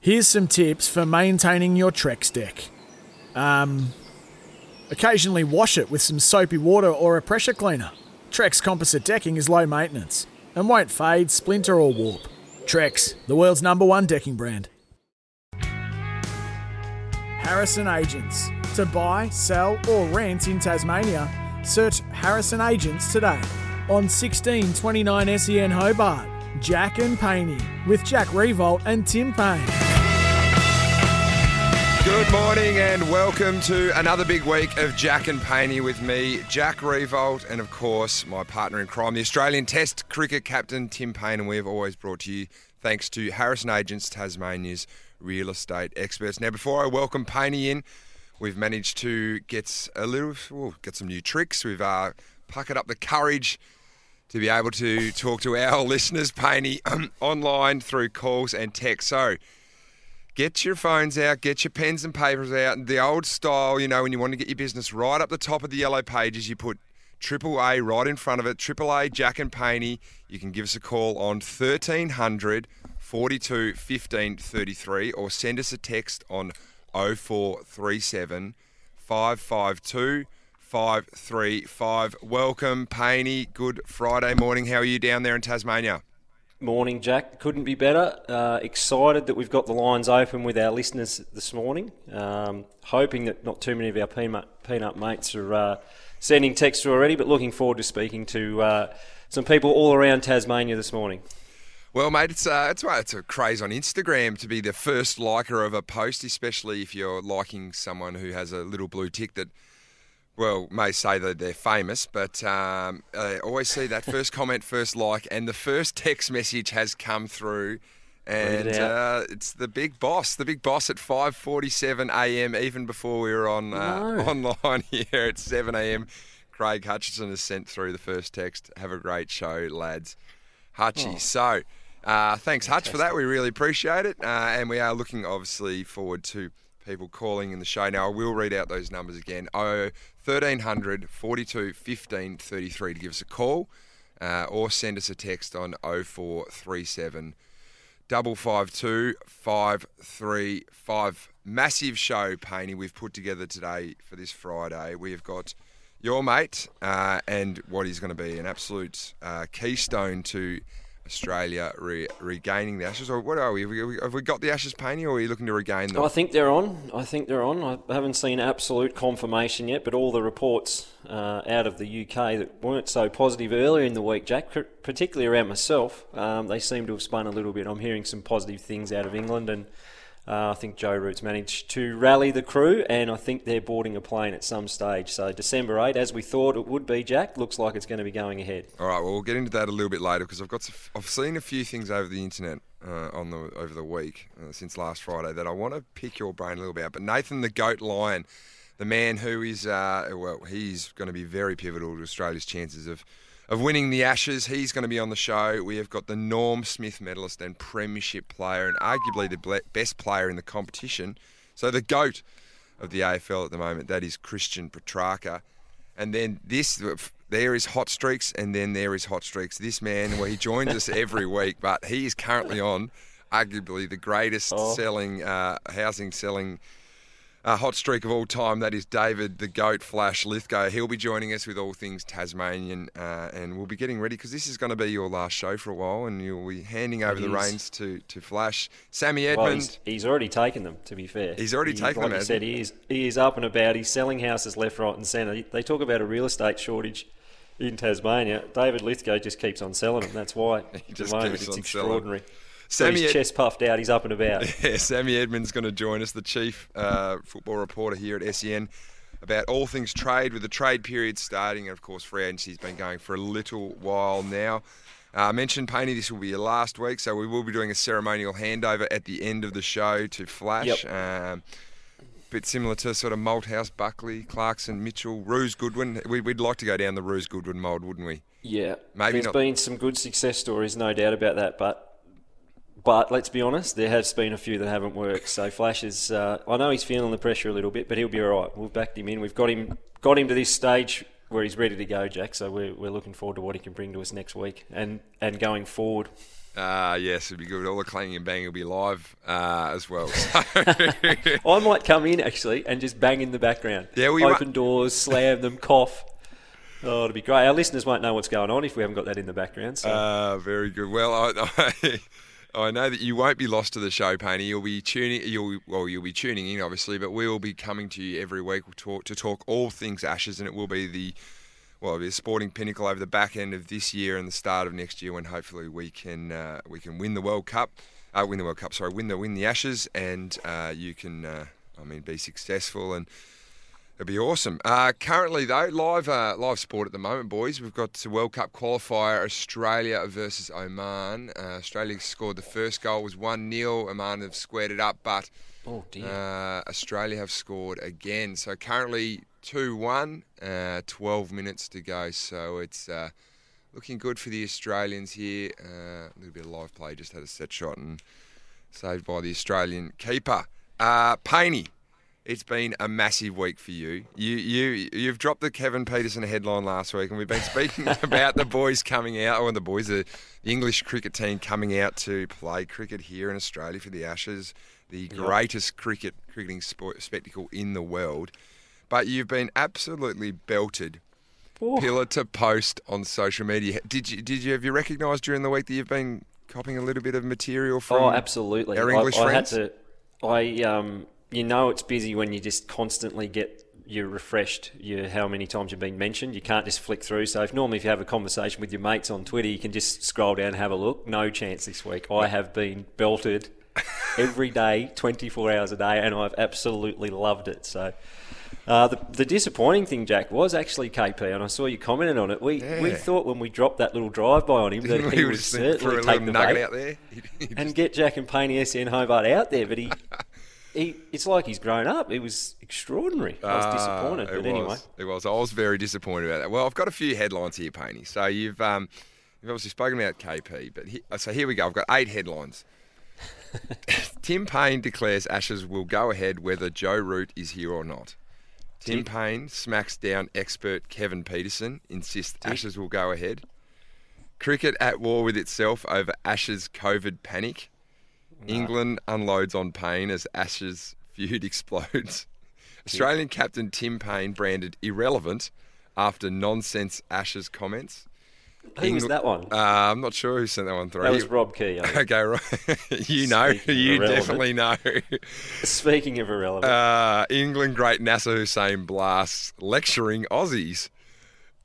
Here's some tips for maintaining your Trex deck. Um, occasionally wash it with some soapy water or a pressure cleaner. Trex composite decking is low maintenance and won't fade, splinter, or warp. Trex, the world's number one decking brand. Harrison Agents. To buy, sell, or rent in Tasmania, search Harrison Agents today on 1629 SEN Hobart. Jack and Paney with Jack Riewoldt and Tim Paine. Good morning and welcome to another big week of Jack and Paney with me, Jack Riewoldt, and of course my partner in crime, the Australian Test cricket captain Tim Paine, and we have always brought to you thanks to Harrison Agents, Tasmania's real estate experts. Now, before I welcome Paney in, we've managed to get a little, well, get some new tricks. We've uh, puckered up the courage to be able to talk to our listeners, Paney, um, online through calls and text. So get your phones out, get your pens and papers out. The old style, you know, when you want to get your business right up the top of the yellow pages, you put Triple A right in front of it. Triple A, Jack and Paney. You can give us a call on 1300 42 15 33 or send us a text on 0437 552 535. Welcome, Paney. Good Friday morning. How are you down there in Tasmania? Morning, Jack. Couldn't be better. Uh, excited that we've got the lines open with our listeners this morning. Um, hoping that not too many of our peanut, peanut mates are uh, sending texts already, but looking forward to speaking to uh, some people all around Tasmania this morning. Well, mate, it's uh, it's, well, it's a craze on Instagram to be the first liker of a post, especially if you're liking someone who has a little blue tick that well, may say that they're famous, but um, I always see that first comment, first like, and the first text message has come through, and it uh, it's the big boss, the big boss at 5:47 a.m. Even before we were on uh, No. online here at 7 a.m. Craig Hutchinson has sent through the first text. Have a great show, lads. Hutchie. Oh. So, uh, thanks, Hutch, for that. We really appreciate it, uh, and we are looking obviously forward to people calling in the show. Now, I will read out those numbers again. Oh, 1300 42 15 33 to give us a call uh, or send us a text on 0437 552 535. Massive show, Paney, we've put together today for this Friday. We have got your mate uh, and what is going to be an absolute uh, keystone to Australia re- regaining the Ashes. Or what are we? Have we, have we got the Ashes, Paney, or are you looking to regain them? I think they're on. I think they're on. I haven't seen absolute confirmation yet, but all the reports uh, out of the UK that weren't so positive earlier in the week, Jack, particularly around myself, um, they seem to have spun a little bit. I'm hearing some positive things out of England, and uh, I think Joe Root's managed to rally the crew, and I think they're boarding a plane at some stage. So December 8, as we thought it would be, Jack, looks like it's going to be going ahead. All right, well, we'll get into that a little bit later because I've got, I've seen a few things over the internet uh, on the over the week uh, since last Friday that I want to pick your brain a little bit about. But Nathan the Goat Lyon, the man who is uh, well, he's going to be very pivotal to Australia's chances of of winning the Ashes. He's going to be on the show. We have got the Norm Smith medalist and premiership player, and arguably the best player in the competition. So the goat of the AFL at the moment, that is Christian Petracca. And then this, there is hot streaks, and then there is hot streaks. This man, well, he joins us every week, but he is currently on arguably the greatest Oh. selling uh, housing selling uh, hot streak of all time. That is David the Goat Flash Lithgow. He'll be joining us with all things Tasmanian, uh, and we'll be getting ready because this is going to be your last show for a while, and you'll be handing over the is. reins to, to Flash. Sammy Well, he's, he's already taken them. To be fair, He's already taken like them, you has said, he? is. He is up and about. He's selling houses left, right, and centre. They talk about a real estate shortage in Tasmania. David Lithgow just keeps on selling them. That's why. At just the moment, it's on selling. Sammy so Ed- chest puffed out. He's up and about. Yeah, Sammy Edmund's going to join us, the chief uh, football reporter here at SEN, about all things trade, with the trade period starting. And of course, free agency's been going for a little while now. Uh, I mentioned, Paney, this will be your last week, so we will be doing a ceremonial handover at the end of the show to Flash. Yep. Um, bit similar to sort of Malthouse, Buckley, Clarkson, Mitchell, Roos, Goodwin. We, we'd like to go down the Roos, Goodwin mould, wouldn't we? Yeah, Maybe there's not- been some good success stories, no doubt about that. But but let's be honest, there has been a few that haven't worked. So Flash is, uh, I know he's feeling the pressure a little bit, but he'll be all right. We've backed him in. We've got him got him to this stage where he's ready to go, Jack. So we're, we're looking forward to what he can bring to us next week and and going forward. Uh, yes, it'd be good. All the clanging and banging will be live uh, as well. So, I might come in actually and just bang in the background. Yeah, you open doors, slam them, cough. Oh, it'll be great. Our listeners won't know what's going on if we haven't got that in the background. So. uh, very good. Well, I, I, I know that you won't be lost to the show, Paney. You'll be tuning. You'll well, you'll be tuning in, obviously, but we will be coming to you every week to talk, to talk all things Ashes, and it will be the well, be a sporting pinnacle over the back end of this year and the start of next year, when hopefully we can uh, we can win the World Cup, uh, win the World Cup. Sorry, win the win the Ashes, and uh, you can, uh, I mean, be successful and. It'd be awesome. Uh, currently, though, live uh, live sport at the moment, boys. We've got the World Cup qualifier Australia versus Oman. Uh, Australia scored the first goal, was 1 0. Oman have squared it up, but oh uh, Australia have scored again. So currently 2 1, uh, 12 minutes to go. So it's uh, looking good for the Australians here. Uh, a little bit of live play, just had a set shot and saved by the Australian keeper. Uh, Paney, it's been a massive week for you. You you you've dropped the Kevin Pietersen headline last week, and we've been speaking about the boys coming out, or the boys, the, the English cricket team coming out to play cricket here in Australia for the Ashes, the greatest cricket cricketing sport, spectacle in the world. But you've been absolutely belted, Oh. pillar to post on social media. Did you did you have you recognised during the week that you've been copying a little bit of material from? Oh, absolutely. our English I, had friends? to. I um, you know, it's busy when you just constantly get you're refreshed. You how many times you've been mentioned. You can't just flick through. So if normally if you have a conversation with your mates on Twitter, you can just scroll down and have a look. No chance this week. I have been belted every day, 24 hours a day, and I've absolutely loved it. So. Uh, the, the disappointing thing, Jack, was actually KP, and I saw you commented on it. We we thought when we dropped that little drive by on him that he would certainly take the nugget bait out there. He and just- get Jack and Paney SN Hobart out there. But he, he, it's like he's grown up. It was extraordinary. I was Ah, disappointed, but anyway. it was. I was very disappointed about that. Well, I've got a few headlines here, Paney. So you've um, you've obviously spoken about KP, but he, so here we go. I've got eight headlines. Tim Paine declares Ashes will go ahead whether Joe Root is here or not. Tim Paine smacks down expert Kevin Pietersen, insists Ashes will go ahead. Cricket at war with itself over Ashes COVID panic. England unloads on Paine as Ashes feud explodes. Australian captain Tim Paine branded irrelevant after nonsense Ashes comments. Who was Engl- that one? Uh, I'm not sure who sent that one through. that was Rob Key. Okay, right. you know, Speaking of you irrelevant. definitely know. Speaking of irrelevant, Uh, England great Nasser Hussain blasts lecturing Aussies.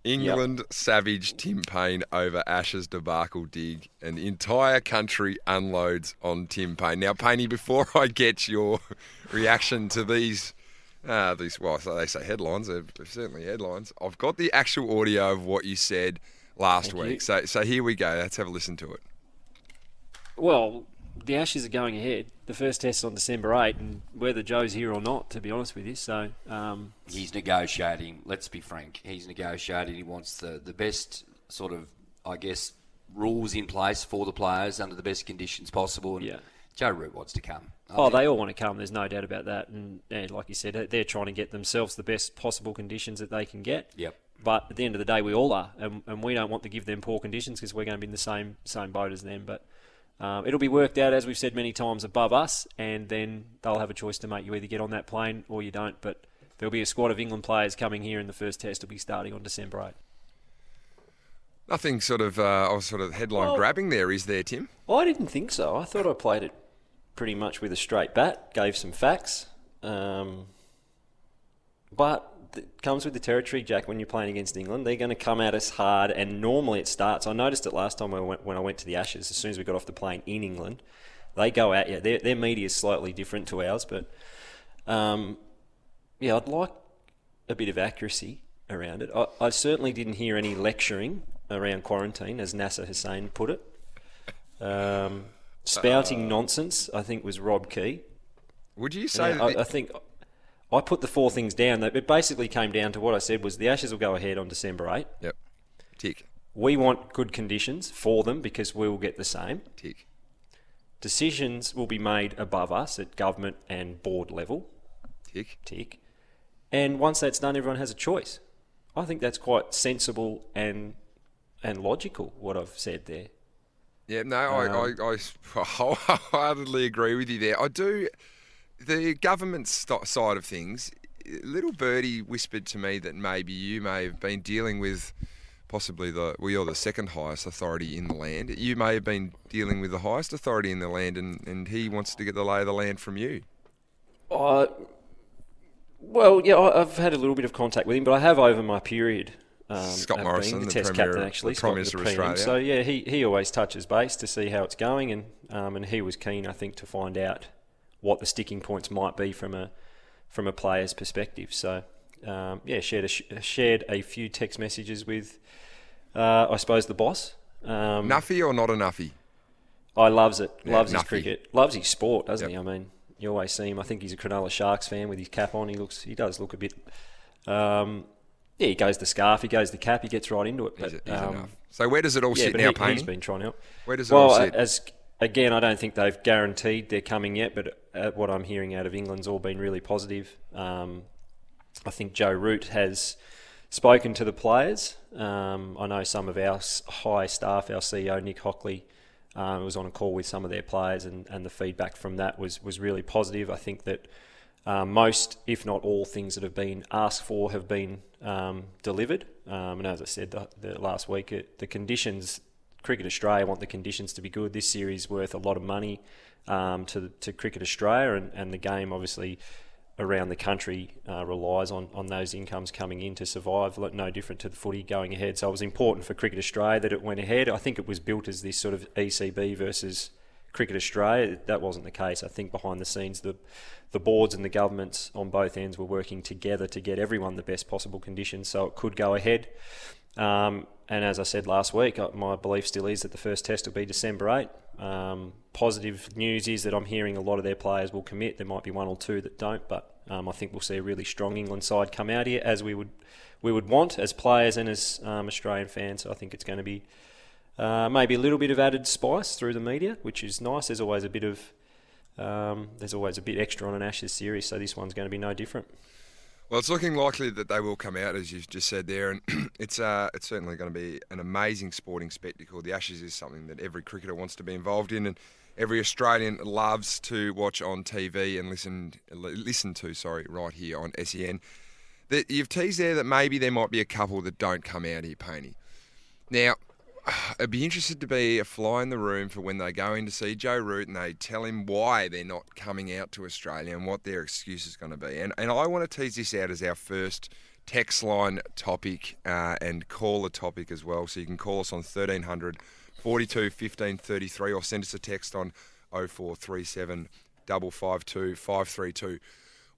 England savage Tim Paine over Ashes debacle dig, and the entire country unloads on Tim Paine. Now, Paine, before I get your reaction to these, uh, these well, so they say headlines, they're certainly headlines. I've got the actual audio of what you said last Thank week. you. So, so here we go. Let's have a listen to it. well, the Ashes are going ahead. The first test is on December 8, and whether Joe's here or not, to be honest with you. So, um, He's negotiating. Let's be frank. He's negotiating. He wants the, the best sort of, I guess, rules in place for the players under the best conditions possible. And Yeah. Joe Root wants to come. I Oh, think- they all want to come. There's no doubt about that. And yeah, like you said, they're trying to get themselves the best possible conditions that they can get. Yep. But at the end of the day, we all are, and, and we don't want to give them poor conditions because we're going to be in the same same boat as them. But um, it'll be worked out, as we've said many times, above us, and then they'll have a choice to make. You either get on that plane or you don't. But there'll be a squad of England players coming here, in the first test will be starting on December 8. Nothing sort of, uh, I was sort of headline Well- grabbing there, is there, Tim? I didn't think so. I thought I played it pretty much with a straight bat, gave some facts. Um, but it comes with the territory, Jack, when you're playing against England. They're going to come at us hard, and normally it starts. I noticed it last time when I went, when I went to the Ashes, as soon as we got off the plane in England. They go out, yeah, their, their media is slightly different to ours, but um, yeah, I'd like a bit of accuracy around it. I, I certainly didn't hear any lecturing around quarantine, as Nasser Hussain put it. Um, spouting nonsense, I think, was Rob Key. Would you say that I, I think I put the four things down. It basically came down to what I said was the Ashes will go ahead on December 8. Yep. Tick. We want good conditions for them because we will get the same. Tick. Decisions will be made above us at government and board level. Tick. Tick. And once that's done, everyone has a choice. I think that's quite sensible and and logical. What I've said there. Yeah, no, I, um, I, I wholeheartedly agree with you there. I do. The government st- side of things, little birdie whispered to me that maybe you may have been dealing with possibly the well, you're the second highest authority in the land. You may have been dealing with the highest authority in the land, and, and he wants to get the lay of the land from you. Uh, well, yeah, I've had a little bit of contact with him, but I have over my period. Um, Scott Morrison, the, the Test Premier- captain, actually, the Scott, Prime Minister of PM. Australia. So yeah, he, he always touches base to see how it's going, and um, and he was keen, I think, to find out what the sticking points might be from a from a player's perspective. So um, yeah, shared a, sh- shared a few text messages with, uh, I suppose, the boss. Um, Nuffy or not a nuffy? I loves it. Yeah, loves his cricket. Loves his sport, doesn't Yep. he? I mean, you always see him. I think he's a Cronulla Sharks fan with his cap on. He looks. He does look a bit. Um, yeah, he goes the scarf. He goes the cap. He gets right into it. He's, But, he's um, enough. So where does it all yeah, sit now, he, Paine? he's been trying help. Where does it well, all sit? as again, I don't think they've guaranteed they're coming yet. But uh, what I'm hearing out of England's all been really positive. Um, I think Joe Root has spoken to the players. Um, I know some of our high staff, our CEO Nick Hockley, um, was on a call with some of their players, and, and the feedback from that was was really positive. I think that um, most, if not all, things that have been asked for have been um, delivered. Um, and as I said the, the last week, it, the conditions, Cricket Australia want the conditions to be good. This series worth a lot of money um, to to Cricket Australia, and, and the game obviously around the country uh, relies on, on those incomes coming in to survive, no different to the footy going ahead. So it was important for Cricket Australia that it went ahead. I think it was built as this sort of ECB versus Cricket Australia. That wasn't the case. I think behind the scenes, the the boards and the governments on both ends were working together to get everyone the best possible conditions so it could go ahead. Um, and as I said last week, uh, my belief still is that the first test will be December 8. Um, positive news is that I'm hearing a lot of their players will commit. There might be one or two that don't, but um, I think we'll see a really strong England side come out here as we would we would want as players and as um, Australian fans. I think it's going to be uh, maybe a little bit of added spice through the media, which is nice. There's always a bit of um, there's always a bit extra on an Ashes series, so this one's going to be no different. Well, it's looking likely that they will come out, as you've just said there, and it's uh, it's certainly going to be an amazing sporting spectacle. The Ashes is something that every cricketer wants to be involved in, and every Australian loves to watch on TV and listen listen to. Sorry, right here on SEN. That you've teased there that maybe there might be a couple that don't come out here, Paney. Now, I'd be interested to be a fly in the room for when they go in to see Joe Root and they tell him why they're not coming out to Australia and what their excuse is going to be. And, and I want to tease this out as our first text line topic uh, and call a topic as well. So you can call us on 1300 42 15 33 or send us a text on 0437 552 532.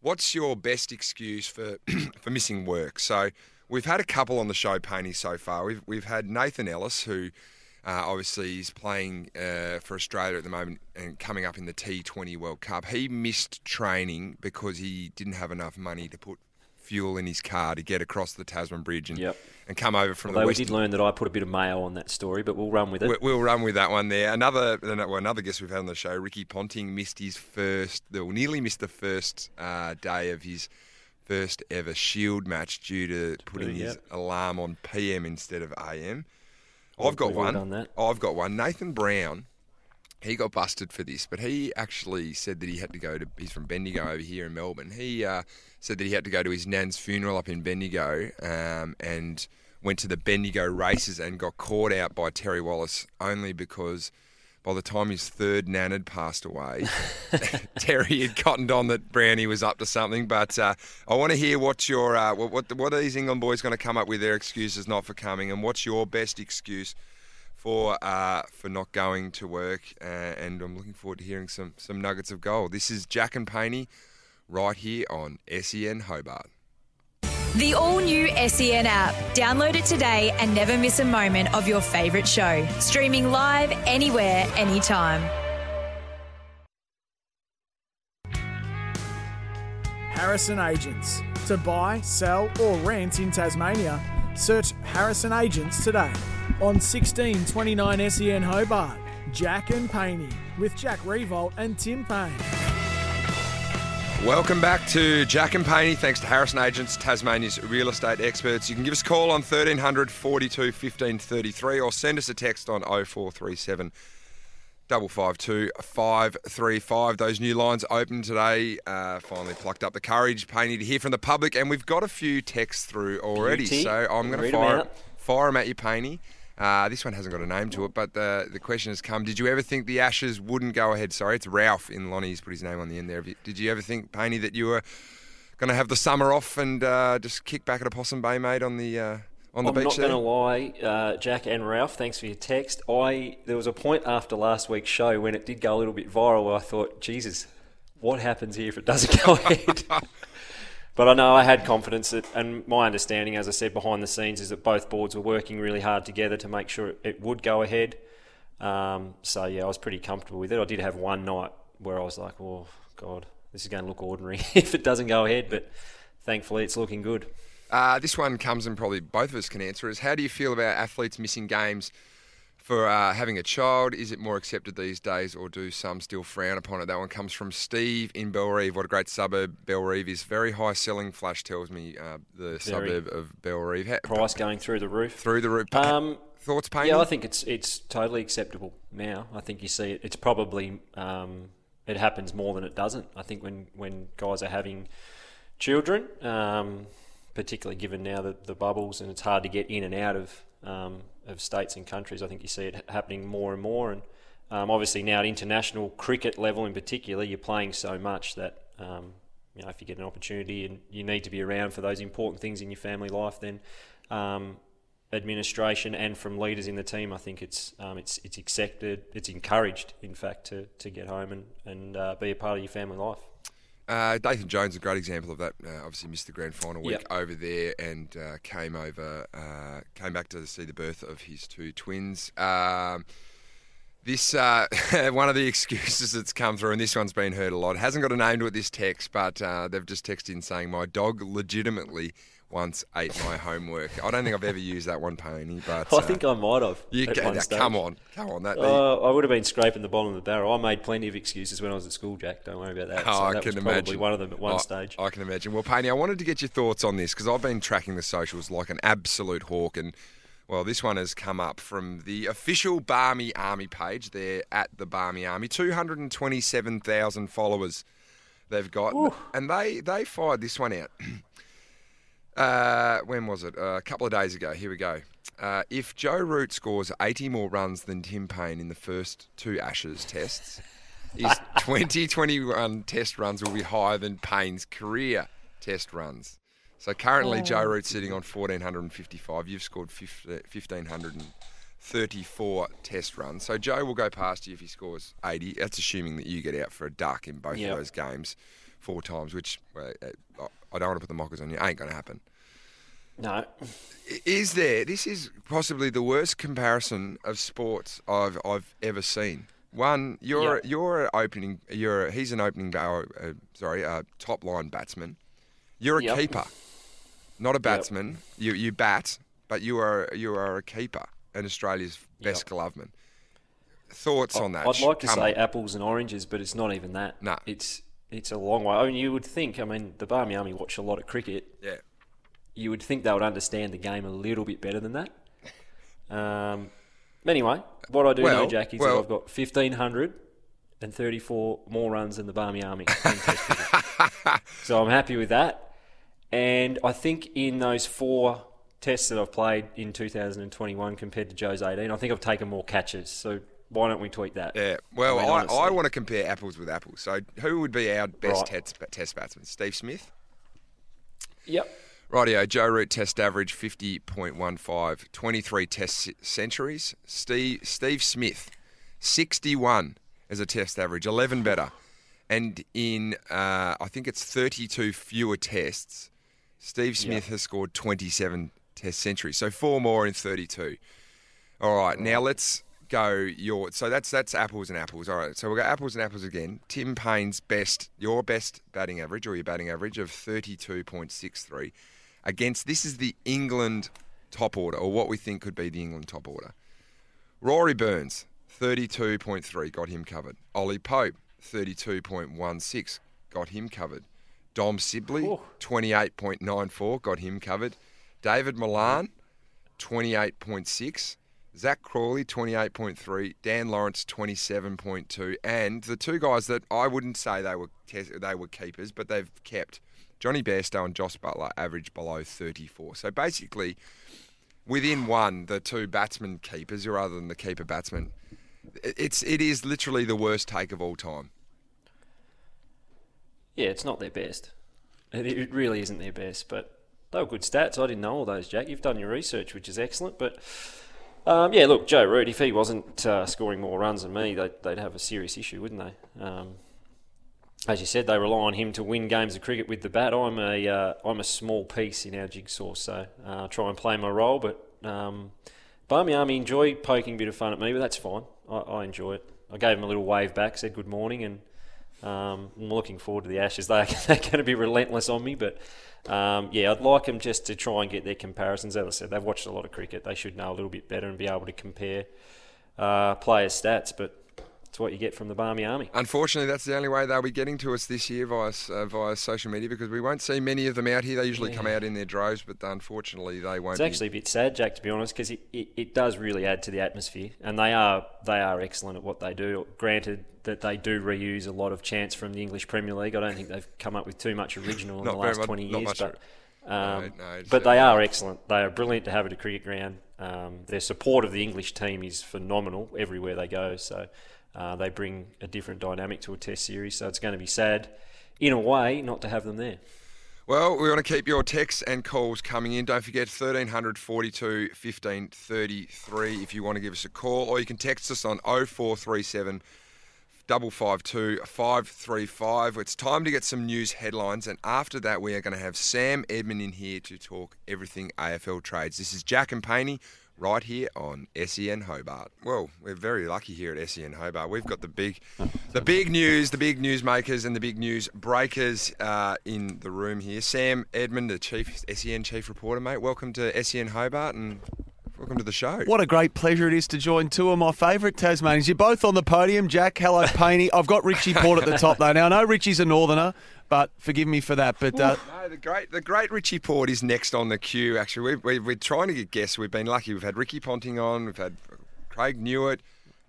What's your best excuse for for missing work? So we've had a couple on the show, Paney, so far. We've we've had Nathan Ellis, who uh, obviously is playing uh, for Australia at the moment and coming up in the T20 World Cup. He missed training because he didn't have enough money to put fuel in his car to get across the Tasman Bridge and Yep. and come over from Although the we did learn that I put a bit of mayo on that story, but we'll run with it. We- We'll run with that one there. Another well, another guest we've had on the show, Ricky Ponting, missed his first, well, nearly missed the first uh, day of his first ever Shield match due to putting his alarm on PM instead of AM. I've got we've all one. I've got one. Nathan Brown. He got busted for this, but he actually said that he had to go to. He's from Bendigo over here in Melbourne. He uh, said that he had to go to his nan's funeral up in Bendigo um, and went to the Bendigo races and got caught out by Terry Wallace only because by the time his third nan had passed away, Terry had cottoned on that Brownie was up to something. But uh, I want to hear what your uh, what, what what are these England boys going to come up with their excuses not for coming, and what's your best excuse for uh, for not going to work? And I'm looking forward to hearing some some nuggets of gold. This is Jack and Paney right here on SEN Hobart. The all new SEN app. Download it today and never miss a moment of your favourite show. Streaming live anywhere, anytime. Harrison Agents. To buy, sell, or rent in Tasmania, search Harrison Agents today on 1629 SEN Hobart. Jack and Paney with Jack Riewoldt and Tim Paine. Welcome back to Jack and Paney. Thanks to Harrison Agents, Tasmania's real estate experts. You can give us a call on 1300 42 15 33 or send us a text on 0437 552 535. Those new lines open today. Uh, finally plucked up the courage. Paney to hear from the public, and we've got a few texts through already. Beauty. So I'm going to fire, fire them at you, Paney. Uh, this one hasn't got a name to it, but the, the question has come Did you ever think the Ashes wouldn't go ahead? Sorry, it's Ralph in Lonnie's put his name on the end there. Did you ever think, Paney, that you were going to have the summer off and uh, just kick back at a Possum Bay, mate, on the, uh, on the I'm beach not going to lie, uh, Jack and Ralph. Thanks for your text. I there was a point after last week's show when it did go a little bit viral. Where I thought, Jesus, what happens here if it doesn't go ahead? but I know I had confidence that, and my understanding, as I said behind the scenes, is that both boards were working really hard together to make sure it would go ahead. Um, so yeah, I was pretty comfortable with it. I did have one night where I was like, oh God, this is going to look ordinary if it doesn't go ahead. But thankfully, it's looking good. Uh, this one comes and probably both of us can answer is how do you feel about athletes missing games for uh, having a child? Is it more accepted these days or do some still frown upon it? That one comes from Steve in Bellerive. What a great suburb Bellerive is. Very high selling, Flash tells me, uh, the suburb of Bellerive. Ha- Price going through the roof. Through the roof. Um, Thoughts, Paine? Yeah, I think it's it's totally acceptable now. I think you see it. It's probably um, it happens more than it doesn't. I think when when guys are having children, um, particularly given now the, the bubbles and it's hard to get in and out of um, of states and countries, I think you see it happening more and more. And um, obviously now at international cricket level in particular, you're playing so much that. Um, you know, if you get an opportunity and you need to be around for those important things in your family life, then um, administration and from leaders in the team, I think it's um, it's it's accepted, it's encouraged, in fact, to, to get home and and uh, be a part of your family life. Uh, Dathan Jones is a great example of that. Uh, obviously missed the grand final week Yep. over there and uh, came over, uh, came back to see the birth of his two twins. Um, this uh, one of the excuses that's come through, and this one's been heard a lot. Hasn't got a name to it. This text, but uh, they've just texted in saying my dog legitimately once ate my homework. I don't think I've ever used that one, Pony, but I uh, think I might have. you at ca- one now, stage. come on, come on. That Uh, I would have been scraping the bottom of the barrel. I made plenty of excuses when I was at school, Jack. Don't worry about that. Oh, so I that can was probably imagine. one of them at one I- stage. I can imagine. Well, Paney, I wanted to get your thoughts on this because I've been tracking the socials like an absolute hawk, and well, this one has come up from the official Barmy Army page. They're at the Barmy Army, two hundred and twenty-seven thousand followers they've got, and they they fired this one out. Uh, when was it? Uh, a couple of days ago. Here we go. Uh, if Joe Root scores 80 more runs than Tim Paine in the first two Ashes tests, his 2021 test runs will be higher than Paine's career test runs. So currently, Joe Root's sitting on 1,455. You've scored 1,534 test runs. So Joe will go past you if he scores 80. That's assuming that you get out for a duck in both Yep. of those games four times, which well, uh, I don't want to put the mockers on you. Ain't going to happen. no, Is there? This is possibly the worst comparison of sports I've I've ever seen. One, you're Yep. you're an opening. You're he's an opening. bow- Uh, sorry, uh, top line batsman. You're a Yep. keeper, not a batsman. You you bat, but you are you are a keeper and Australia's best Yep. gloveman. Thoughts on that? I'd like to Come say on. apples and oranges, but it's not even that. No. it's it's a long way. I mean, you would think. I mean, the Barmy Army watch a lot of cricket. yeah. you would think they would understand the game a little bit better than that. Um, anyway, what I do Well, know, Jack, is well- that I've got 1,534 more runs than the Barmy Army. in Test so I'm happy with that. And I think in those four tests that I've played in 2021 compared to Joe's 18, I think I've taken more catches. So why don't we tweak that? Yeah, well, mean, I, I, want to compare apples with apples. So, who would be our best Right. test, test batsman? Steve Smith? Yep. Rightio, Joe Root test average 50.15, 23 test centuries. Steve, Steve Smith, 61 as a test average, 11 better. And in, uh, I think it's 32 fewer tests. Steve Smith has scored 27 Test centuries, so four more in 32. All right, now let's go your. So that's that's apples and apples. All right, so we'll go apples and apples again. Tim Paine's best, your best batting average or your batting average of 32.63 against. This is the England top order, or what we think could be the England top order. Rory Burns, 32.3, got him covered. Ollie Pope, 32.16, got him covered. Dom Sibley, 28.94, got him covered. Dawid Malan, 28.6. Zak Crawley, 28.3. Dan Lawrence, 27.2. And the two guys that I wouldn't say they were they were keepers, but they've kept Jonny Bairstow and Jos Buttler average below 34. So basically, within one, the two batsman keepers, or other than the keeper batsman, it's it is literally the worst take of all time. Yeah, it's not their best. It, really isn't their best, but they were good stats. I didn't know all those, Jack. You've done your research, which is excellent. But um, yeah, look, Joe Root, if he wasn't uh, scoring more runs than me, they'd, they'd have a serious issue, wouldn't they? Um, as you said, they rely on him to win games of cricket with the bat. I'm a uh, I'm a small piece in our jigsaw, so uh, try and play my role. But um, Barmy Army enjoy poking a bit of fun at me, but that's fine. I, I enjoy it. I gave him a little wave back, said good morning, and um, I'm looking forward to the Ashes. They're, they're going to be relentless on me, but um, yeah, I'd like them just to try and get their comparisons. As I said, they've watched a lot of cricket. They should know a little bit better and be able to compare uh, players' stats. But it's what you get from the Barmy Army. Unfortunately, that's the only way they'll be getting to us this year via uh, via social media because we won't see many of them out here. They usually come out in their droves, but unfortunately, they won't. It's be. actually a bit sad, Jack, to be honest, because it, it, it does really add to the atmosphere, and they are they are excellent at what they do. Granted that they do reuse a lot of chants from the English Premier League. I don't think they've come up with too much original in the last much- twenty years, but um, no, it's, but they are excellent. They are brilliant to have at a cricket ground. Um, their support of the English team is phenomenal everywhere they go. So uh, they bring a different dynamic to a Test series. So it's going to be sad, in a way, not to have them there. Well, we want to keep your texts and calls coming in. Don't forget 1300 42 15 33 if you want to give us a call, or you can text us on 0437 552 535. It's time to get some news headlines, and after that, we are going to have Sam Edmund in here to talk everything AFL trades. This is Jack and Paney right here on SEN Hobart. Well, we're very lucky here at SEN Hobart. We've got the big, the big news, the big news makers, and the big news breakers uh, in the room here. Sam Edmund, the chief SEN chief reporter, mate. Welcome to SEN Hobart, and welcome to the show. What a great pleasure it is to join two of my favourite Tasmanians. You're both on the podium, Jack. Hello, Paney. I've got Richie Porte at the top, though. Now, I know Richie's a northerner, but forgive me for that. But uh, No, the great, the great Richie Porte is next on the queue. Actually, we, we, we're trying to get guests. We've been lucky. We've had Ricky Ponting on. We've had Craig Newitt.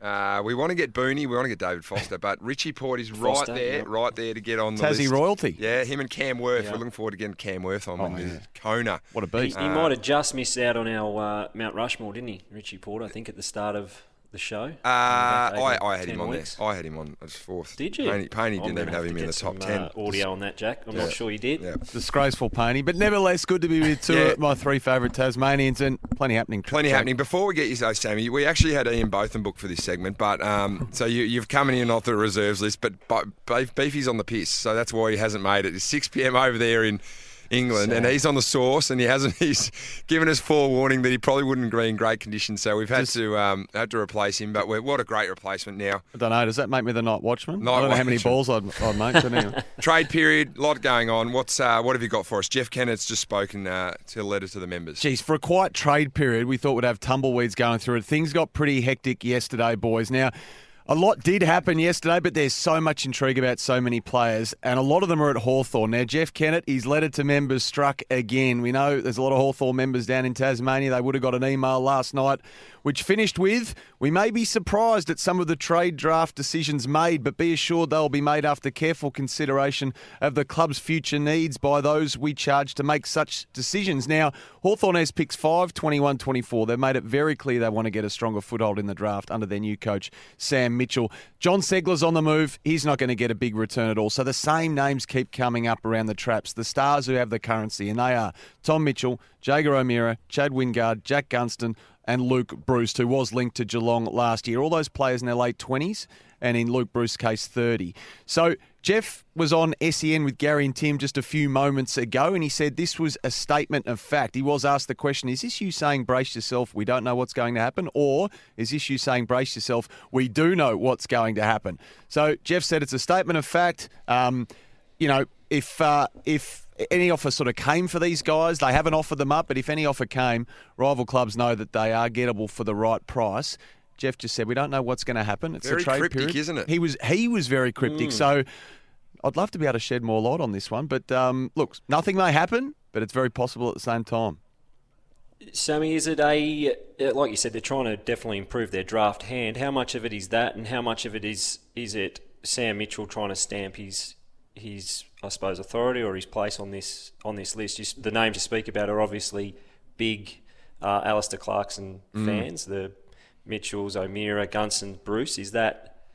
Uh, we want to get Booney. We want to get David Foster, but Richie Porte is Foster, right there, yeah. right there to get on the Tassie list. royalty. Yeah, him and Cam Wurf. Yeah. We're looking forward to getting Cam Wurf on when yeah. Kona. what a He, beast. he might have just missed out on our uh, Mount Rushmore, didn't he, Richie Porter? I think at the start of the show. Uh, I, About eight or I had him on weeks. there. I had him on as fourth. Did you? Paney, Paney didn't even have him in get the some, top ten. Uh, audio on that, Jack. I'm Yeah. not sure you did. Yeah. Disgraceful, Paney. But nevertheless, good to be with two Yeah. of my three favourite Tasmanians and plenty happening. Plenty Jack. happening. Before we get you, though, Sammy, we actually had Ian Botham booked for this segment, but um, so you, you've come in off the reserves list, but Bo- Beefy's on the piss, so that's why he hasn't made it. It's 6 p.m. over there in England, and he's on the source, and he hasn't. He's given us forewarning that he probably wouldn't be in great condition, so we've had Just- to um, had to replace him. But we're, what a great replacement now. I don't know. Does that make me the night watchman? Night I don't know how many balls I'd, I'd make. But anyway. Trade period, lot going on. What's uh, what have you got for us? Jeff Kennett's just spoken uh, to a letter to the members. Geez, for a quiet trade period, we thought we'd have tumbleweeds going through it. Things got pretty hectic yesterday, boys. Now, a lot did happen yesterday, but there's so much intrigue about so many players, and a lot of them are at Hawthorn. Now, Jeff Kennett, his letter to members struck again. We know there's a lot of Hawthorn members down in Tasmania. They would have got an email last night, which finished with We may be surprised at some of the trade draft decisions made, but be assured they'll be made after careful consideration of the club's future needs by those we charge to make such decisions. Now, Hawthorn has picks 5, 21, 24. They've made it very clear they want to get a stronger foothold in the draft under their new coach, Sam Mitchell. Jon Ceglar's on the move. He's not going to get a big return at all. So the same names keep coming up around the traps. The stars who have the currency, and they are Tom Mitchell, Jaeger O'Meara, Chad Wingard, Jack Gunston, and Luke Breust, who was linked to Geelong last year. All those players in their late 20s, and in Luke Breust's case, 30. So Jeff was on SEN with Gary and Tim just a few moments ago, and he said this was a statement of fact. He was asked the question Is this you saying brace yourself, we don't know what's going to happen? Or is this you saying brace yourself, we do know what's going to happen? So Jeff said it's a statement of fact. Um, you know, if uh, if any offer sort of came for these guys, they haven't offered them up, but if any offer came, rival clubs know that they are gettable for the right price. Jeff just said we don't know what's going to happen. It's Very a trade cryptic, period. isn't it? He was he was very cryptic. So I'd love to be able to shed more light on this one, but um, look, nothing may happen, but it's very possible at the same time. Sammy, is it a uh, like you said? They're trying to definitely improve their draft hand. How much of it is that, and how much of it is is it Sam Mitchell trying to stamp his his I suppose authority or his place on this on this list? You, the names you speak about are obviously big uh, Alastair Clarkson fans, the Mitchells, O'Meara, Gunston, Breust. Is that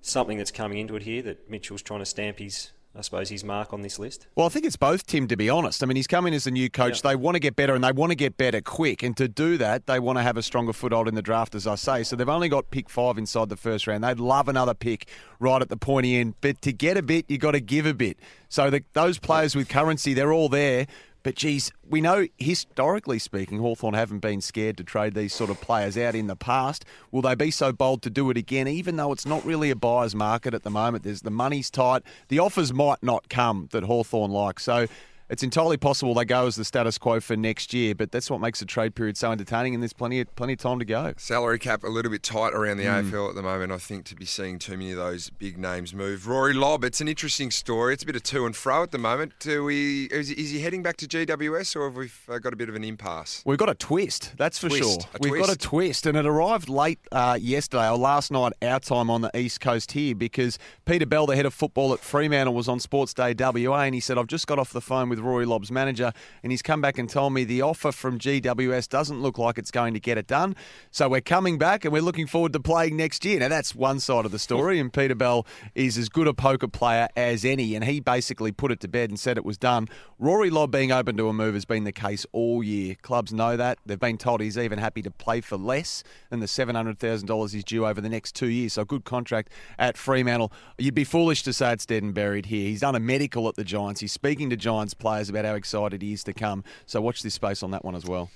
something that's coming into it here that Mitchell's trying to stamp his I suppose his mark on this list? Well, I think it's both, Tim, to be honest. I mean, he's come in as a new coach. They want to get better and they want to get better quick. And to do that, they want to have a stronger foothold in the draft, as I say. So they've only got pick five inside the first round. They'd love another pick right at the pointy end. But to get a bit, you've got to give a bit. So the, those players with currency, they're all there. But geez, we know historically speaking, Hawthorn haven't been scared to trade these sort of players out in the past. Will they be so bold to do it again, even though it's not really a buyer's market at the moment? There's the money's tight. The offers might not come that Hawthorn like. So it's entirely possible they go as the status quo for next year, but that's what makes the trade period so entertaining and there's plenty of plenty of time to go. Salary cap a little bit tight around the Hmm. AFL at the moment. I think to be seeing too many of those big names move. Rory Lobb, it's an interesting story. It's a bit of to and fro at the moment. Do we is, is he heading back to GWS or have we uh, got a bit of an impasse? We've got a twist, that's for Twist, sure. a We've got a twist. twist, and it arrived late uh, yesterday or last night, our time on the East Coast here, because Peter Bell, the head of football at Fremantle, was on Sports Day WA, and he said, I've just got off the phone with Rory Lobb's manager, and he's come back and told me the offer from GWS doesn't look like it's going to get it done. So we're coming back, and we're looking forward to playing next year. Now, that's one side of the story, and Peter Bell is as good a poker player as any, and he basically put it to bed and said it was done. Rory Lobb being open to a move has been the case all year. Clubs know that. They've been told he's even happy to play for less than the $700,000 he's due over the next two years. So, good contract at Fremantle. You'd be foolish to say it's dead and buried here. He's done a medical at the Giants. He's speaking to Giants players about how excited he is to come. So, watch this space on that one as well.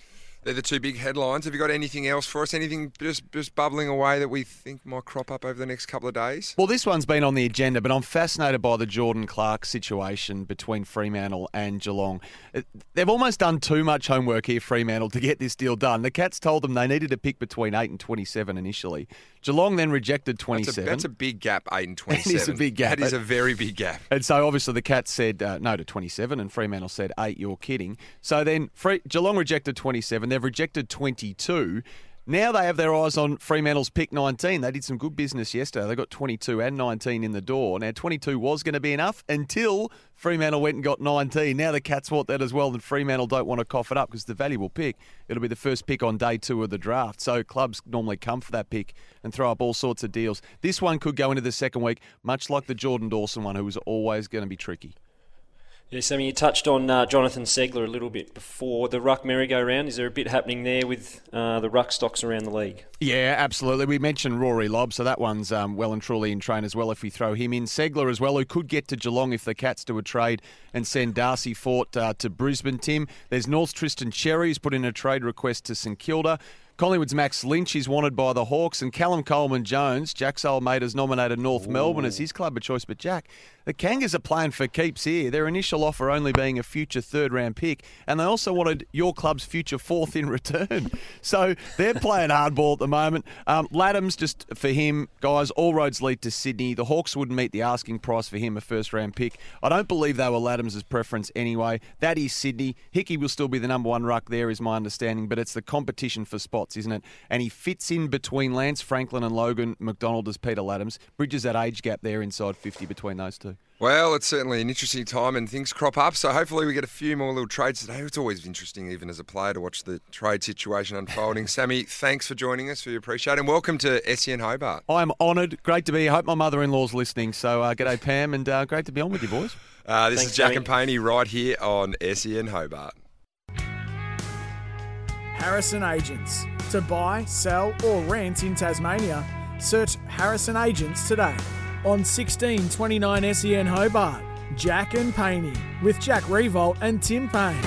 They're the two big headlines. Have you got anything else for us? Anything just just bubbling away that we think might crop up over the next couple of days? Well, this one's been on the agenda, but I'm fascinated by the Jordan Clark situation between Fremantle and Geelong. Uh, they've almost done too much homework here, Fremantle, to get this deal done. The Cats told them they needed to pick between 8 and 27 initially. Geelong then rejected That's a, 27. that's a big gap, eight and It twenty-seven. is a big gap. That is a very big gap. And so obviously the Cats said uh, no to 27, and Fremantle said eight. You're kidding. So then Fre- Geelong rejected 27. They've rejected 22. Now they have their eyes on Fremantle's pick 19. They did some good business yesterday. They got 22 and 19 in the door. Now 22 was going to be enough until Fremantle went and got 19. Now the Cats want that as well, and Fremantle don't want to cough it up because the valuable pick. It'll be the first pick on day two of the draft. So clubs normally come for that pick and throw up all sorts of deals. This one could go into the second week, much like the Jordan Dawson one, who was always going to be tricky. Yeah, Sammy, you touched on uh, Jonathon Ceglar a little bit before the ruck merry-go-round. Is there a bit happening there with uh, the ruck stocks around the league? Yeah, absolutely. We mentioned Rory Lobb, so that one's um, well and truly in train as well if we throw him in. Ceglar as well, who could get to Geelong if the Cats do a trade and send Darcy Fort uh, to Brisbane, Tim. There's North's Tristan Xerri, who's put in a trade request to St Kilda. Collingwood's Max Lynch is wanted by the Hawks, and Callum Coleman Jones, Jack's old mate, has nominated North Melbourne as his club of choice. But Jack, the Kangas are playing for keeps here. Their initial offer only being a future third round pick, and they also wanted your club's future fourth in return. So they're playing hardball at the moment. Um, Ladhams, just for him, guys, all roads lead to Sydney. The Hawks wouldn't meet the asking price for him, a first round pick. I don't believe they were Ladhams' preference anyway. That is Sydney. Hickey will still be the number one ruck there, is my understanding, but it's the competition for spots, isn't it? And he fits in between Lance Franklin and Logan McDonald as Peter Ladhams. Bridges that age gap there inside 50 between those two. Well, it's certainly an interesting time and things crop up. So hopefully we get a few more little trades today. It's always interesting, even as a player, to watch the trade situation unfolding. Sammy, thanks for joining us. We appreciate it. And welcome to SEN Hobart. I'm honoured. Great to be here. I hope my mother in law's listening. So, uh, g'day, Pam, and uh, great to be on with you, boys. Uh, this Thanks, is Jack Sammy. and Paney right here on SEN Hobart. Harrison Agents. To buy, sell, or rent in Tasmania, search Harrison Agents today. On 1629 SEN Hobart, Jack and Paney with Jack Riewoldt and Tim Paine.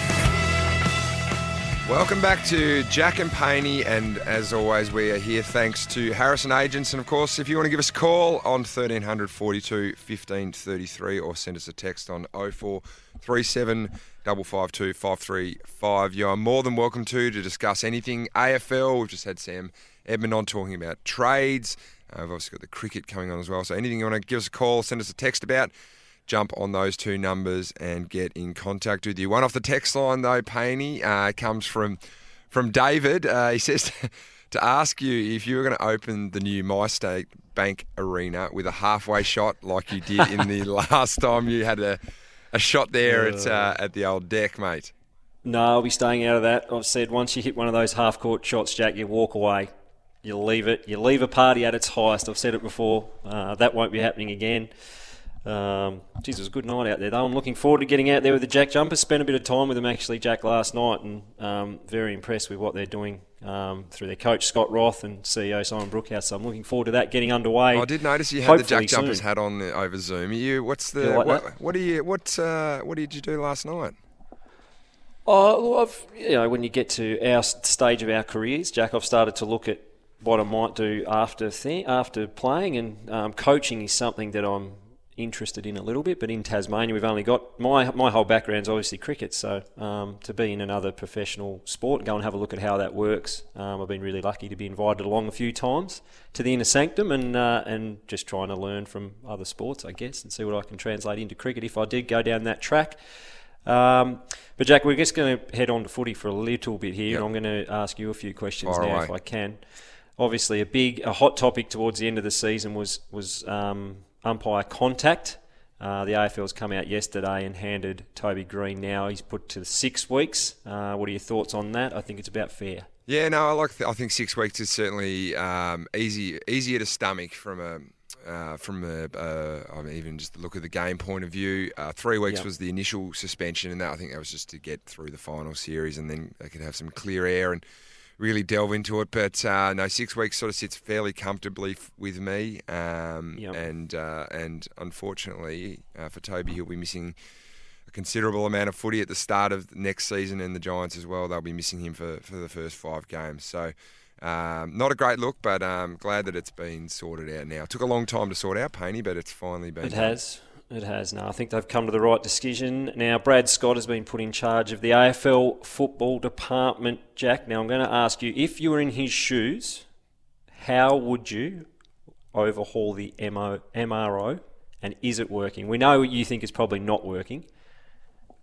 Welcome back to Jack and Paney, and as always, we are here thanks to Harrison Agents. And of course, if you want to give us a call on 1300 42 15 33 or send us a text on 0437 552 535, you are more than welcome to to discuss anything AFL. We've just had Sam Edmund on talking about trades. Uh, we've obviously got the cricket coming on as well. So anything you want to give us a call, send us a text about jump on those two numbers and get in contact with you. One off the text line though, Paney, uh, comes from from David. Uh, he says to ask you if you were going to open the new MyState Bank Arena with a halfway shot like you did in the last time you had a, a shot there at uh, at the old deck, mate. No, I'll be staying out of that. I've said once you hit one of those half court shots, Jack, you walk away. You leave it. You leave a party at its highest. I've said it before. Uh, that won't be happening again. Um, geez, it was a good night out there, though. I'm looking forward to getting out there with the Jack Jumpers. Spent a bit of time with them, actually, Jack, last night, and um, very impressed with what they're doing um, through their coach, Scott Roth, and CEO Simon Brookhouse. So I'm looking forward to that getting underway. I did notice you had the Jack Jumpers hat on over Zoom. Are you, what's the, like what, what, do you, what, uh, what did you do last night? Oh, well, I've, you know, when you get to our stage of our careers, Jack, I've started to look at what I might do after th- after playing, and um, coaching is something that I'm interested in a little bit. But in Tasmania, we've only got my my whole background's obviously cricket. So um, to be in another professional sport, go and have a look at how that works. Um, I've been really lucky to be invited along a few times to the inner sanctum and uh, and just trying to learn from other sports, I guess, and see what I can translate into cricket if I did go down that track. Um, but Jack, we're just going to head on to footy for a little bit here, yep. and I'm going to ask you a few questions Far now, away. if I can. Obviously, a big, a hot topic towards the end of the season was was um, umpire contact. Uh, the AFL's come out yesterday and handed Toby Greene now. He's put to six weeks. Uh, what are your thoughts on that? I think it's about fair. Yeah, no, I like. I think six weeks is certainly um, easy, easier to stomach from a. Uh, from a, uh, I mean, even just the look of the game point of view, uh, three weeks yep. was the initial suspension, and that I think that was just to get through the final series, and then they could have some clear air and really delve into it. But uh, no, six weeks sort of sits fairly comfortably f- with me. Um, yep. And uh, and unfortunately uh, for Toby, he'll be missing a considerable amount of footy at the start of next season, and the Giants as well. They'll be missing him for, for the first five games. So. Um, not a great look, but um, glad that it's been sorted out now. It took a long time to sort out, Paney, but it's finally been. It has. It has. No, I think they've come to the right decision. Now, Brad Scott has been put in charge of the AFL football department, Jack. Now, I'm going to ask you if you were in his shoes, how would you overhaul the MO, MRO and is it working? We know what you think it's probably not working.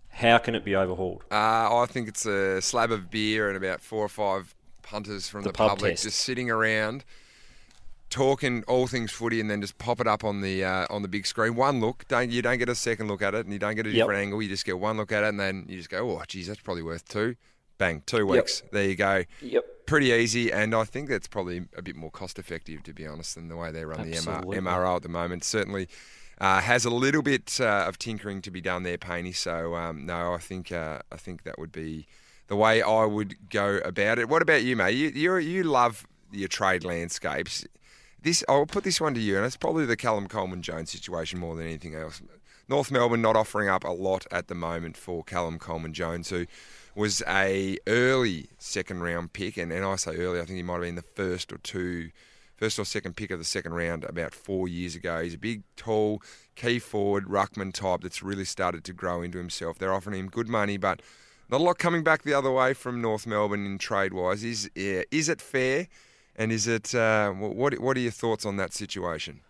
How can it be overhauled? Uh, I think it's a slab of beer and about four or five punters from the, the public test. just sitting around talking all things footy and then just pop it up on the uh, on the big screen. One look, don't you don't get a second look at it, and you don't get a different yep. angle. You just get one look at it, and then you just go, oh, geez, that's probably worth two. Bang, two weeks. Yep. There you go. Yep. Pretty easy, and I think that's probably a bit more cost effective, to be honest, than the way they run Absolutely. the MR- MRO at the moment. Certainly. Uh, has a little bit uh, of tinkering to be done there, Paney. So um, no, I think uh, I think that would be the way I would go about it. What about you, mate? You you you love your trade landscapes this I'll put this one to you, and it's probably the Callum Coleman Jones situation more than anything else. North Melbourne not offering up a lot at the moment for Callum Coleman Jones, who was a early second round pick, and, and I say early, I think he might have been the first or two, first or second pick of the second round about four years ago. He's a big, tall, key forward, ruckman type that's really started to grow into himself. They're offering him good money, but not a lot coming back the other way from North Melbourne in trade wise. Is yeah, is it fair? And is it uh, what? What are your thoughts on that situation?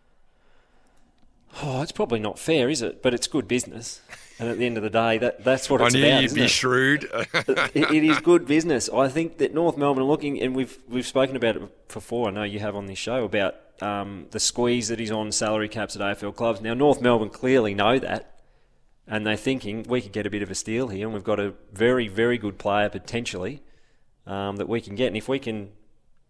Oh, it's probably not fair, is it? But it's good business. And at the end of the day, that, that's what it's I knew about. You'd be it? shrewd. it, it is good business. I think that North Melbourne are looking, and we've we've spoken about it before. I know you have on this show about um, the squeeze that is on salary caps at AFL clubs. Now, North Melbourne clearly know that, and they're thinking we could get a bit of a steal here, and we've got a very very good player potentially um, that we can get. And if we can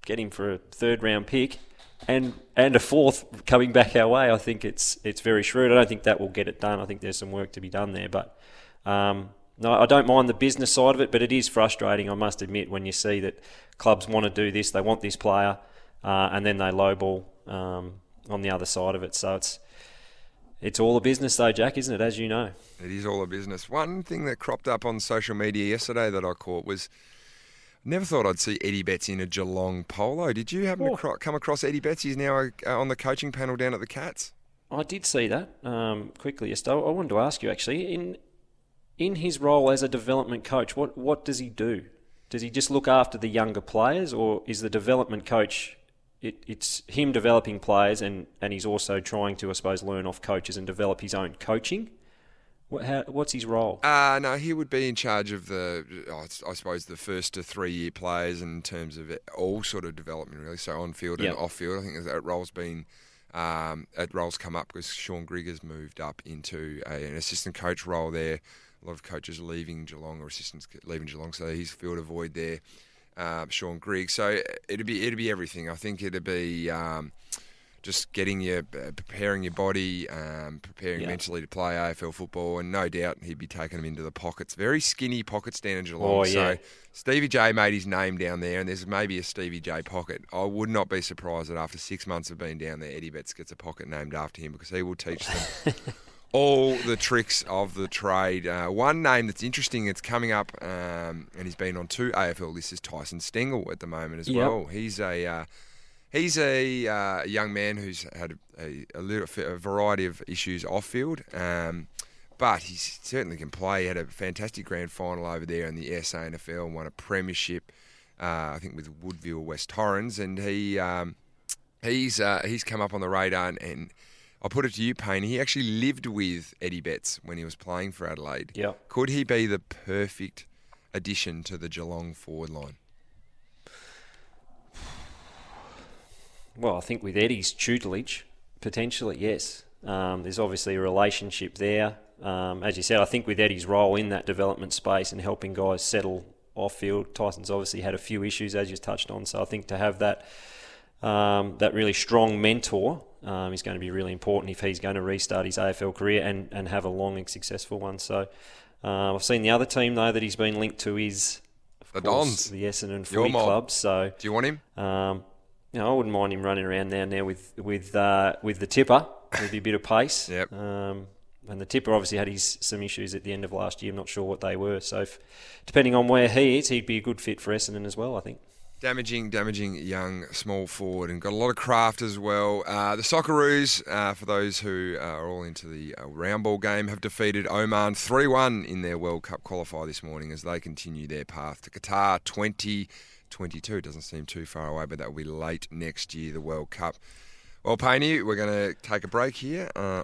get him for a third round pick and and a fourth coming back our way, I think it's it's very shrewd. I don't think that will get it done. I think there's some work to be done there, but um, no, I don't mind the business side of it, but it is frustrating, I must admit, when you see that clubs want to do this, they want this player, uh, and then they lowball um, on the other side of it. So it's it's all a business, though, Jack, isn't it? As you know, it is all a business. One thing that cropped up on social media yesterday that I caught was. Never thought I'd see Eddie Betts in a Geelong polo. Did you happen oh. to cro- come across Eddie Betts? He's now uh, on the coaching panel down at the Cats. I did see that um, quickly yesterday. I wanted to ask you actually in in his role as a development coach, what what does he do? Does he just look after the younger players, or is the development coach? It, it's him developing players, and, and he's also trying to, I suppose, learn off coaches and develop his own coaching. What, how, what's his role? Uh, no, he would be in charge of the, I suppose, the first to three year players in terms of all sort of development, really. So on field yep. and off field, I think that role's been um, that role's come up because Shaun Grigg has moved up into a, an assistant coach role there a lot of coaches leaving Geelong or assistants leaving Geelong, so he's filled a void there. Uh, Shaun Grigg, so it'd be it'd be everything. I think it'd be um, just getting your uh, preparing your body, um, preparing yeah. mentally to play AFL football, and no doubt he'd be taking them into the pockets. Very skinny pockets down in Geelong. Oh, yeah. So Stevie J made his name down there, and there's maybe a Stevie J pocket. I would not be surprised that after six months of being down there, Eddie Betts gets a pocket named after him because he will teach them all the tricks of the trade. Uh, one name that's interesting, it's coming up, um, and he's been on two AFL lists, is Tyson Stengle at the moment as yep. well. He's a uh, he's a uh, young man who's had a, a, little, a variety of issues off field. Um, but he certainly can play. He had a fantastic grand final over there in the SANFL and won a premiership, uh, I think, with Woodville West Torrens. And he um, he's uh, he's come up on the radar and, and I'll put it to you, Paine. He actually lived with Eddie Betts when he was playing for Adelaide. Yeah. Could he be the perfect addition to the Geelong forward line? Well, I think with Eddie's tutelage, potentially yes. Um, there's obviously a relationship there. Um, as you said, I think with Eddie's role in that development space and helping guys settle off field, Tyson's obviously had a few issues as you touched on. So I think to have that um, that really strong mentor um, is going to be really important if he's going to restart his AFL career and, and have a long and successful one. So uh, I've seen the other team though that he's been linked to is the Dons, the Essendon Footy Club. So do you want him? You know, I wouldn't mind him running around down there with with uh, with the tipper with a bit of pace. yep. Um, and the tipper obviously had his some issues at the end of last year. I'm not sure what they were. So, if, depending on where he is, he'd be a good fit for Essendon as well. I think. Damaging, damaging young small forward and got a lot of craft as well. Uh, the Socceroos, uh, for those who are all into the uh, round ball game, have defeated Oman 3 1 in their World Cup qualifier this morning as they continue their path to Qatar 2022. Doesn't seem too far away, but that will be late next year, the World Cup. Well, Paney, we're going to take a break here uh,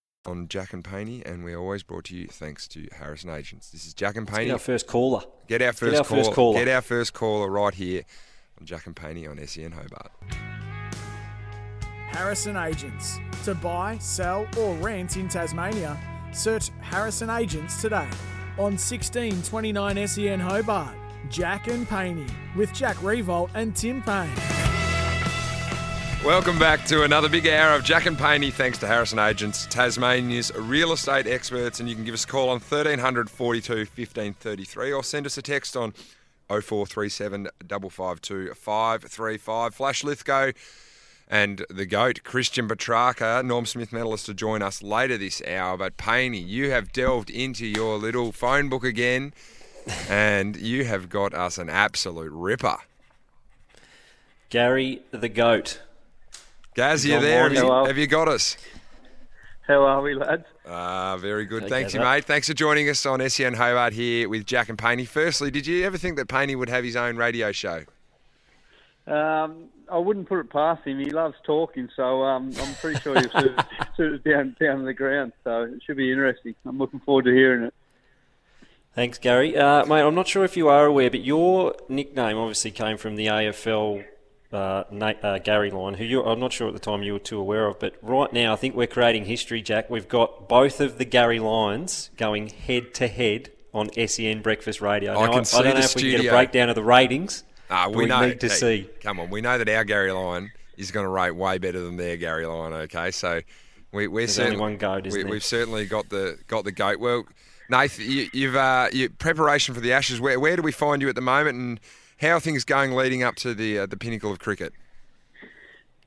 on Jack and Paney, and we're always brought to you thanks to Harrison Agents. This is Jack and Paney. Get our first caller. Get our first, Get our call, first caller. Get our first caller right here on Jack and Paney on SEN Hobart. Harrison Agents. To buy, sell, or rent in Tasmania, search Harrison Agents today on 1629 SEN Hobart. Jack and Paney with Jack Riewoldt and Tim Paine. Welcome back to another big hour of Jack and Paney, thanks to Harrison Agents, Tasmania's real estate experts. And you can give us a call on 1300 42 1533 or send us a text on 0437 552 535. Flash Lithgow and the GOAT, Christian Petracca, Norm Smith medalist, to join us later this hour. But Paney, you have delved into your little phone book again and you have got us an absolute ripper. Gary the GOAT Gaz, you there? Have you, have you, got us? How are we, lads? Ah, very good. Thanks, you, mate. Thanks for joining us on SEN Hobart here with Jack and Paney. Firstly, did you ever think that Paney would have his own radio show? Um, I wouldn't put it past him. He loves talking, so um, I'm pretty sure he'll suit, suit down down to the ground. So it should be interesting. I'm looking forward to hearing it. Thanks, Gary. Uh, mate, I'm not sure if you are aware, but your nickname obviously came from the AFL uh, Nate, uh, Gary Lyon, who you, I'm not sure at the time you were too aware of, but right now I think we're creating history, Jack. We've got both of the Gary Lyons going head to head on SEN Breakfast Radio. I Now, can see I don't know if we can get a breakdown of the ratings. But we, we know. need to hey, see. Come on, we know that our Gary Lyon is going to rate way better than their Gary Lyon. Okay, so we, we're There's certainly one goat, isn't we? We've certainly got the got the goat. Well, Nath, you, you've uh, you, preparation for the Ashes. Where where do we find you at the moment, and how are things going leading up to the uh, the pinnacle of cricket?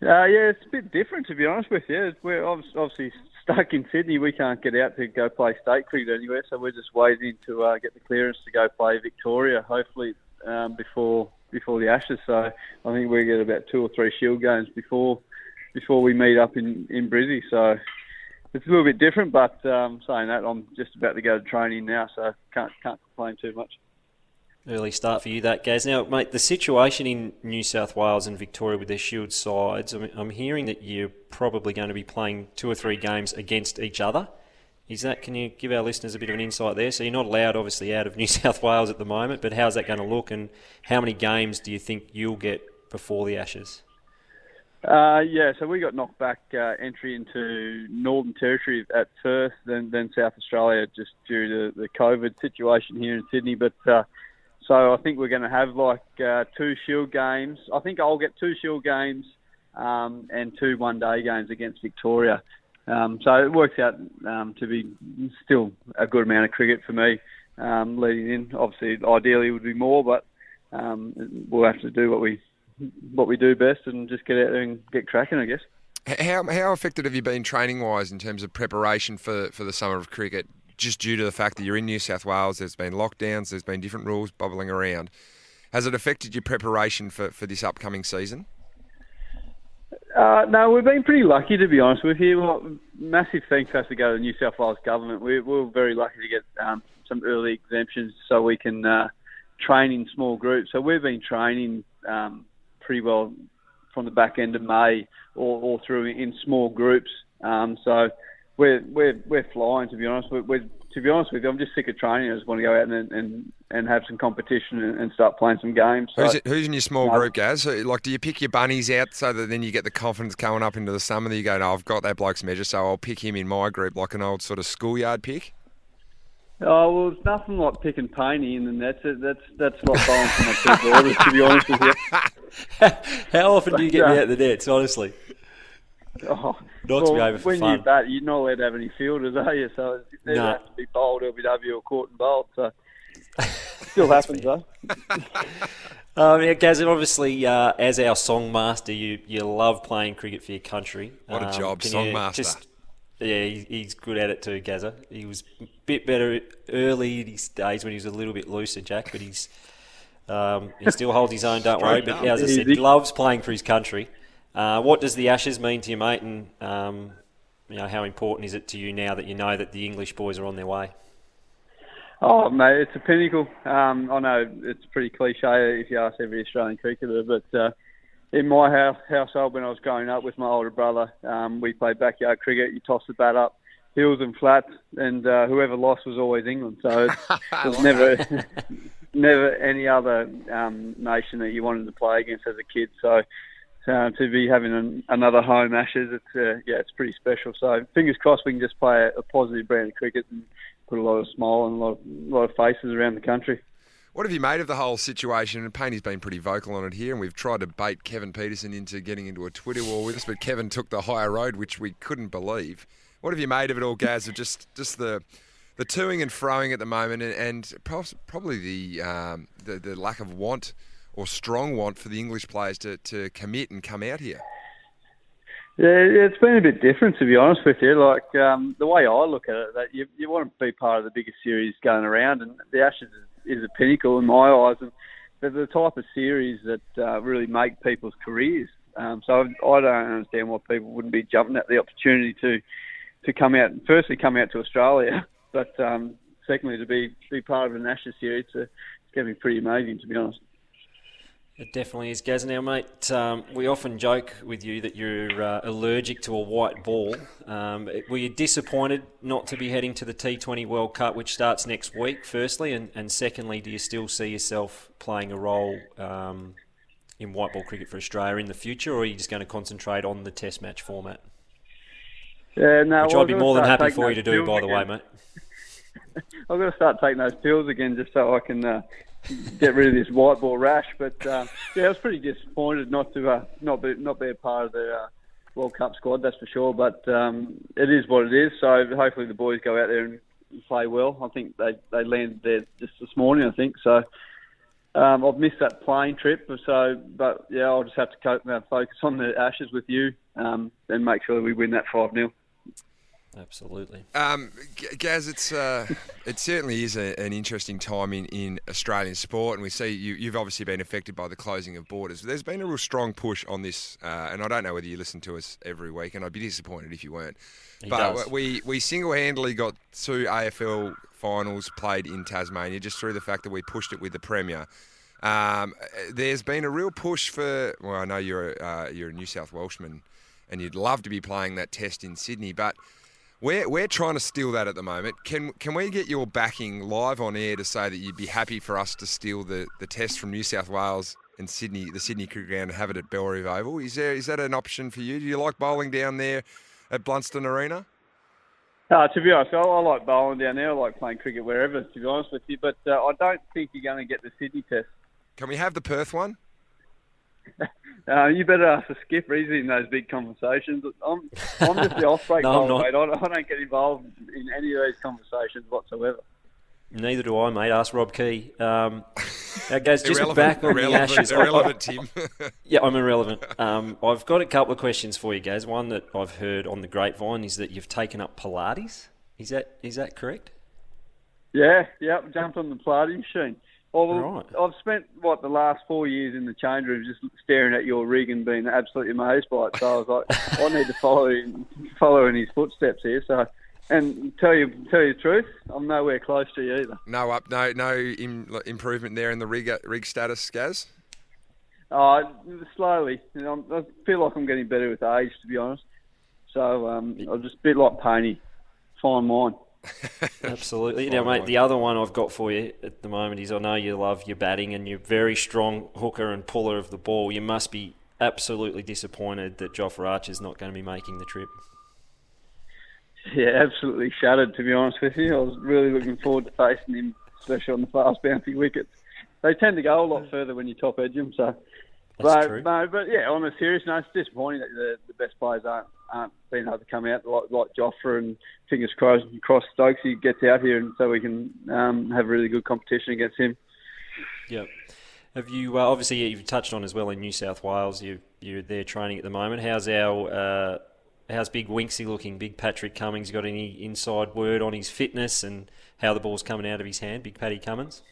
Uh, yeah, it's a bit different to be honest with you. We're obviously stuck in Sydney. We can't get out to go play state cricket anywhere, so we're just waiting to uh, get the clearance to go play Victoria. Hopefully um, before before the Ashes. So I think we get about two or three Shield games before before we meet up in in Brizzy. So it's a little bit different, but um, saying that, I'm just about to go to training now, so can't can't complain too much. Early start for you, that Gaz. Now, mate, the situation in New South Wales and Victoria with their Shield sides, I'm, I'm hearing that you're probably going to be playing two or three games against each other. Is that? Can you give our listeners a bit of an insight there? So you're not allowed, obviously, out of New South Wales at the moment, but how's that going to look, and how many games do you think you'll get before the Ashes? Uh, yeah, so we got knocked back uh, entry into Northern Territory at first, then then South Australia, just due to the COVID situation here in Sydney. But uh, so I think we're going to have like uh, two Shield games. I think I'll get two Shield games um, and two one day games against Victoria. Um, so it works out um, to be still a good amount of cricket for me um, leading in. Obviously, ideally it would be more, but um, we'll have to do what we what we do best and just get out there and get cracking, I guess. How how affected have you been training wise in terms of preparation for for the summer of cricket? Just due to the fact that you're in New South Wales, there's been lockdowns, there's been different rules bubbling around. Has it affected your preparation for, for this upcoming season? Uh, no, we've been pretty lucky to be honest with you. Well, massive thanks has to go to the New South Wales government. We, we're very lucky to get um, some early exemptions so we can uh, train in small groups. So we've been training um, pretty well from the back end of May all through in small groups. Um, so we're we're we're flying to be honest. We're, we're to be honest with you, I'm just sick of training. I just want to go out and and, and have some competition and, and start playing some games. So, Who's, it, who's in your small No. group, Gaz? Like, do you pick your bunnies out so that then you get the confidence going up into the summer that you go, no, I've got that bloke's measure, so I'll pick him in my group like an old sort of schoolyard pick? Oh well, it's nothing like picking Paney, and then that's it. That's that's like bowling for my two daughters. To be honest with you, How often do you get me Yeah. out the nets, honestly? oh, Knocks me well, over for when fun. you bat, you're not allowed to have any fielders, are you? So it either No. has to be bowled, LBW, or caught and bowled. So still happens though. Um, yeah, Gaz, obviously, uh, as our song master, you, you love playing cricket for your country. What a Um, job, can song master. Just, yeah, he, he's good at it too, Gazza. He was a bit better early in his days when he was a little bit looser, Jack, but he's um, he still holds his own, don't worry. But as I said, he loves playing for his country. Uh, what does the Ashes mean to you, mate? And um, you know, how important is it to you now that you know that the English boys are on their way? Oh, mate, it's a pinnacle. Um, I know it's pretty cliche if you ask every Australian cricketer, but uh, in my house, household when I was growing up with my older brother, um, we played backyard cricket. You toss the bat up, hills and flats, and uh, whoever lost was always England. So it's, never, never any other um, nation that you wanted to play against as a kid. So uh, to be having an, another home Ashes, it's uh, yeah, it's pretty special. So fingers crossed we can just play a, a positive brand of cricket and put a lot of smile and a lot of, a lot of faces around the country. What have you made of the whole situation? And Paine's been pretty vocal on it here, and we've tried to bait Kevin Pietersen into getting into a Twitter war with us, but Kevin took the higher road, which we couldn't believe. What have you made of it all, Gaz? Of just just the the toing and froing at the moment, and, and probably the, um, the the lack of want or strong want for the English players to, to commit and come out here. Yeah, it's been a bit different to be honest with you. Like um, the way I look at it, that you you want to be part of the biggest series going around, and the Ashes is, is a pinnacle in my eyes, and they're the type of series that uh, really make people's careers. Um, so I don't understand why people wouldn't be jumping at the opportunity to to come out. Firstly, come out to Australia, but um, secondly, to be be part of an Ashes series. It's, uh, it's going to be pretty amazing, to be honest. It definitely is, Gaz. Now, mate, um, we often joke with you that you're uh, allergic to a white ball. Um, were you disappointed not to be heading to the T20 World Cup, which starts next week, firstly? And, and secondly, do you still see yourself playing a role um, in white ball cricket for Australia in the future, or are you just going to concentrate on the Test match format? Yeah, no, Which well, I'd be more than happy for you to do, by the way, mate. I've got to start taking those pills again just so I can uh, get rid of this white ball rash. But uh, yeah, I was pretty disappointed not to uh, not be not be a part of the uh, World Cup squad. That's for sure. But um, it is what it is. So hopefully the boys go out there and play well. I think they they landed there just this morning. I think so. Um, I've missed that plane trip, so but yeah, I'll just have to cope, uh, focus on the Ashes with you um, and make sure we win that five 0 Absolutely. Um, Gaz, it's uh, it certainly is a, an interesting time in, in Australian sport, and we see you, you've obviously been affected by the closing of borders. There's been a real strong push on this, uh, and I don't know whether you listen to us every week, and I'd be disappointed if you weren't. He but does. we we single-handedly got two AFL finals played in Tasmania just through the fact that we pushed it with the Premier. Um, there's been a real push for. Well, I know you're a, uh, you're a New South Welshman, and you'd love to be playing that test in Sydney, but we're, we're trying to steal that at the moment. Can can we get your backing live on air to say that you'd be happy for us to steal the, the test from New South Wales and Sydney, the Sydney Cricket Ground, and have it at Bellerive Oval? Is there is that an option for you? Do you like bowling down there at Blundstone Arena? Uh, to be honest, I, I like bowling down there. I like playing cricket wherever, to be honest with you. But uh, I don't think you're going to get the Sydney test. Can we have the Perth one? Uh, you better ask the skipper. He's in those big conversations. I'm, I'm just the off-break No, I'm not. mate. I, don't- I don't get involved in any of these conversations whatsoever. Neither do I, mate. Ask Rob Key. Um, now, guys, just irrelevant, back on the irrelevant, Ashes. irrelevant, Tim. Yeah, I'm irrelevant. Um, I've got a couple of questions for you, guys. One that I've heard on the grapevine is that you've taken up Pilates. Is that is that correct? Yeah, yep. Jumped on the Pilates machine. Well, Right. I've spent what the last four years in the change room just staring at your rig and being absolutely amazed by it. So I was like, I need to follow in, follow in his footsteps here. So, and tell you tell you the truth, I'm nowhere close to you either. no up, no no Im, improvement there in the rig rig status, Gaz. Uh, slowly. You know, I feel like I'm getting better with age, to be honest. So um, I'm just a bit like Pony. Fine wine. Absolutely. Now, mate, the other one I've got for you at the moment is I know you love your batting and you're very strong hooker and puller of the ball. You must be absolutely disappointed that Jofra Archer's not going to be making the trip. Yeah, absolutely shattered, to be honest with you. I was really looking forward to facing him, especially on the fast bouncy wickets. They tend to go a lot mm. further when you top edge them, so. That's but, true. No, but yeah, on a serious note, it's disappointing that the, the best players aren't, aren't being able to come out like, like Jofra and fingers crossed, crossed He gets out here and so we can um, have really good competition against him. Yep. Have you uh, obviously you've touched on as well in New South Wales? You you're there training at the moment. How's our uh, how's Big Winksy looking? Big Patrick Cummins got any inside word on his fitness and how the ball's coming out of his hand? Big Paddy Cummins.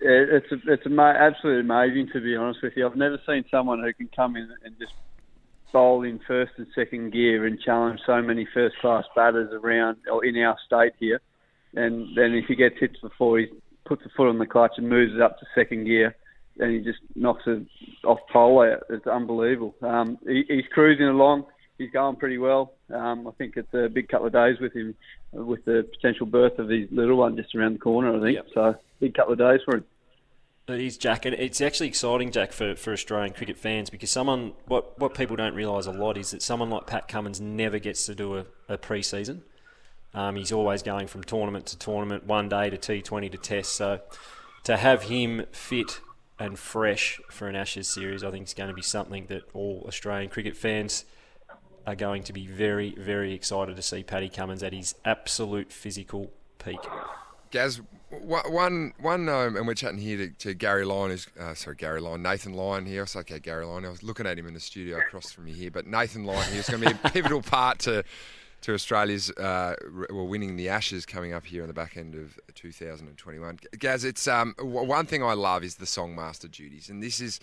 It's a, it's ama- absolutely amazing to be honest with you. I've never seen someone who can come in and just bowl in first and second gear and challenge so many first class batters around or in our state here. And then if he gets hits before he puts a foot on the clutch and moves it up to second gear, and he just knocks it off pole out. It's unbelievable. Um, he, he's cruising along. He's going pretty well. Um, I think it's a big couple of days with him, with the potential birth of his little one just around the corner. I think Yep. so. Big couple of days for him. It is, Jack, and it's actually exciting, Jack, for, for Australian cricket fans because someone what what people don't realise a lot is that someone like Pat Cummins never gets to do a, a pre-season. Um, he's always going from tournament to tournament, one day to T20 to Test. So to have him fit and fresh for an Ashes series, I think is going to be something that all Australian cricket fans are going to be very, very excited to see Paddy Cummins at his absolute physical peak. Gaz, one, one, um, and we're chatting here to, to Gary Lyon, uh, sorry, Gary Lyon, Nathan Lyon here. I was okay, Gary Lyon. I was looking at him in the studio across from me here, but Nathan Lyon here is going to be a pivotal part to to Australia's uh, well, winning the Ashes coming up here in the back end of 2021. Gaz, it's um, one thing I love is the songmaster duties, and this is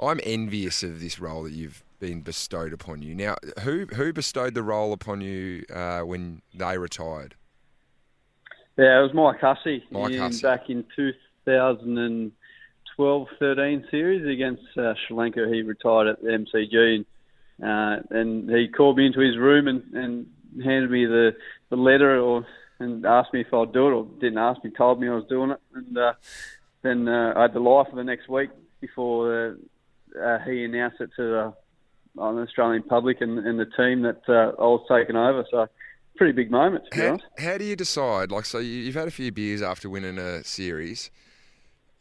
I'm envious of this role that you've been bestowed upon you. Now, who who bestowed the role upon you uh, when they retired? Yeah, it was Mike Hussey Mike in, Hussey. back in 2012. 12-13 series against uh, Sri Lanka. He retired at the MCG, and, uh, and he called me into his room and, and handed me the, the letter or and asked me if I'd do it, or didn't ask me, told me I was doing it, and uh, then uh, I had the lie for the next week before uh, uh, he announced it to the on the Australian public and, and the team that uh, I was taking over. So pretty big moment, to be How, honest. how do you decide? Like, so you- you've had a few beers after winning a series.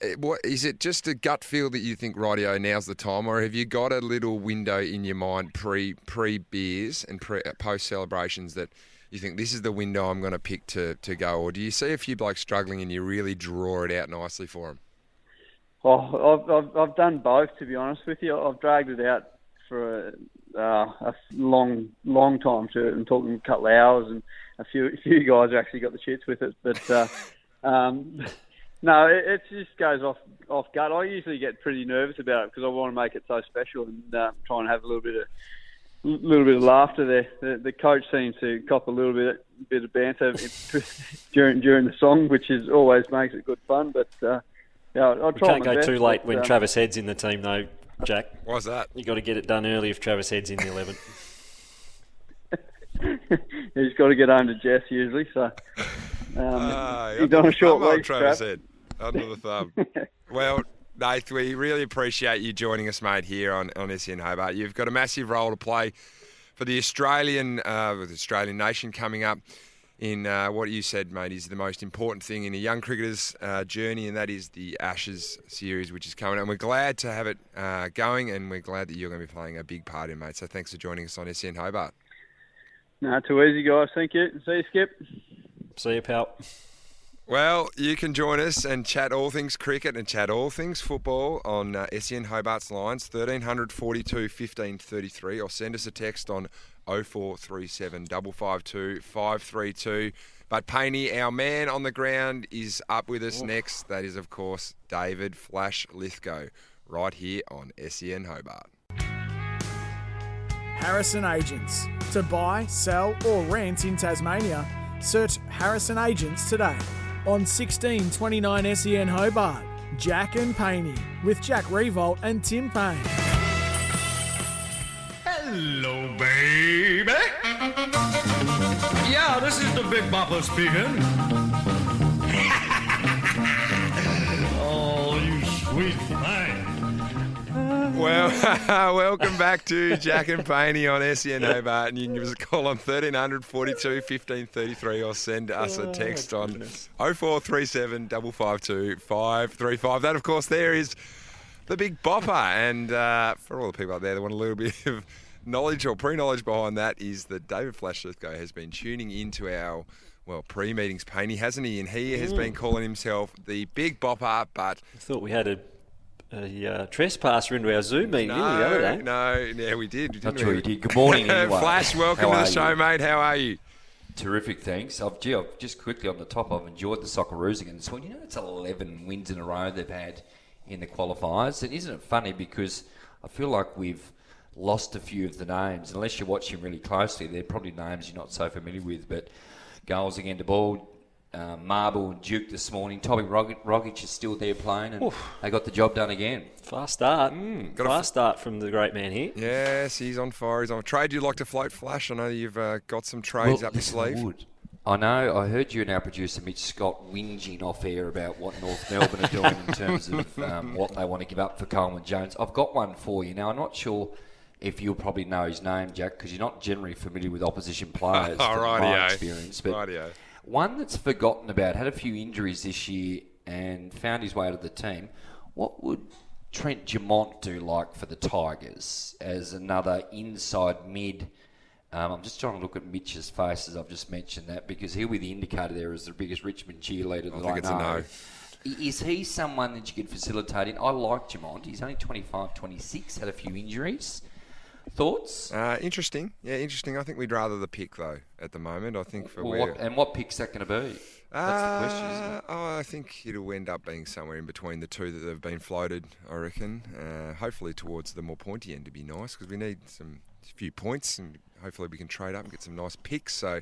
Eh, What is it? Just a gut feel that you think, rightio, now's the time, or have you got a little window in your mind pre pre beers and pre post celebrations that you think this is the window I'm going to pick to to go, or do you see a few blokes struggling and you really draw it out nicely for them? Oh, I've, I've I've done both to be honest with you. I've dragged it out for a, uh, a long long time to I'm talking a couple of hours, and a few a few guys actually got the shits with it. But uh, um, no, it, it just goes off off gut. I usually get pretty nervous about it because I want to make it so special and uh, try and have a little bit of little bit of laughter there. The, the coach seems to cop a little bit bit of banter during during the song, which is always makes it good fun. But uh, yeah, I'll We can't go best, too late but, when um, Travis Head's in the team, though, Jack. Why's that? you got to get it done early if Travis Head's in the 11. he's got to get home to Jess usually. So um, Ah, he's on a short I'm leash. Travis Trav. Head. Under the thumb. well, Nath, we really appreciate you joining us, mate, here on, on SEN Hobart. You've got a massive role to play for the Australian, uh, with the Australian nation coming up in uh, what you said, mate, is the most important thing in a young cricketer's uh, journey, and that is the Ashes series, which is coming. And we're glad to have it uh, going, and we're glad that you're going to be playing a big part in, mate. So thanks for joining us on SEN Hobart. No, too easy, guys. Thank you. See you, Skip. See you, pal. Well, you can join us and chat all things cricket and chat all things football on uh, SEN Hobart's lines 1300 42 15 33 or send us a text on 0437 552 532. But Paney, our man on the ground, is up with us next. That is, of course, David Flash Lithgow, right here on SEN Hobart. Harrison Agents. To buy, sell, or rent in Tasmania, search Harrison Agents today on 1629 SEN Hobart. Jack and Paney with Jack Riewoldt and Tim Paine. Hello, baby. Yeah, this is the Big Bopper speaking. oh, you sweet thing. Well, welcome back to Jack and Paney on SEN Hobart. And you can give us a call on 1300 42 15 33 or send us a text on 0437 552 535. That, of course, there is the Big Bopper. And uh, for all the people out there that want a little bit of knowledge or pre knowledge behind that, is that David Flash Lithgow has been tuning into our. Well, pre-meetings, Paney, hasn't he? And he has been calling himself the Big Bopper, but I thought we had a, a uh, trespasser into our Zoom meeting didn't we, the other day. no, yeah, we did. Not didn't sure we? you did. Good morning, anyway. Flash, welcome How to the show, you? mate. How are you? Terrific, thanks. I've, gee, I've just quickly on the top, I've enjoyed the Socceroos again this morning. You know, it's 11 wins in a row they've had in the qualifiers. And isn't it funny because I feel like we've lost a few of the names. Unless you're watching really closely, they're probably names you're not so familiar with. But goals again to ball. Uh, Mabil and Duke this morning. Tommy Rogic, Rogic is still there playing, and they got the job done again. Fast start. Mm, got a Fast start from the great man here. Yes, he's on fire. He's on a trade. You'd like to float, Flash? I know you've uh, got some trades Well, up your sleeve. would. I know. I heard you and our producer Mitch Scott whinging off air about what North Melbourne are doing in terms of um, what they want to give up for Coleman Jones. I've got one for you now. I'm not sure if you'll probably know his name, Jack, because you're not generally familiar with opposition players. Oh, from my experience, but Rightio. one that's forgotten about. Had a few injuries this year and found his way to the team. What would Trent Dumont do like for the Tigers as another inside mid? Um, I'm just trying to look at Mitch's face as I've just mentioned that because he'll be the indicator there as the biggest Richmond cheerleader that I, think it's a know. no. Is he someone that you could facilitate in? I like Dumont. He's only 25, 26, had a few injuries. Thoughts? Uh, interesting. Yeah, interesting. I think we'd rather the pick though at the moment. I think for Well, where. what, and what pick's that going to be? That's the question, isn't Uh, it? oh, I think it'll end up being somewhere in between the two that have been floated. I reckon. Uh, hopefully towards the more pointy end to be nice because we need some few points and hopefully we can trade up and get some nice picks. So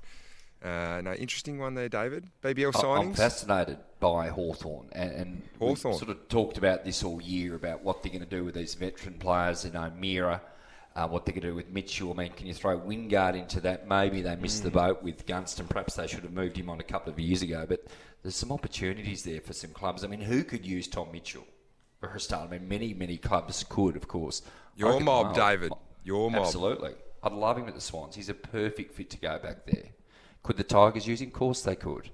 Uh, no, interesting one there, David. BBL I- I'm fascinated by Hawthorn, and, and we Hawthorn. sort of talked about this all year about what they're going to do with these veteran players. You know, Mira, uh, what they're going to do with Mitchell. I mean, can you throw Wingard into that? Maybe they missed the Mm. boat with Gunston. Perhaps they should have moved him on a couple of years ago. But there's some opportunities there for some clubs. I mean, who could use Tom Mitchell for a start? I mean, many, many clubs could, of course. Your reckon mob, David. Your mob. Absolutely. I'd love him at the Swans. He's a perfect fit to go back there. Could the Tigers use him? Of course they could.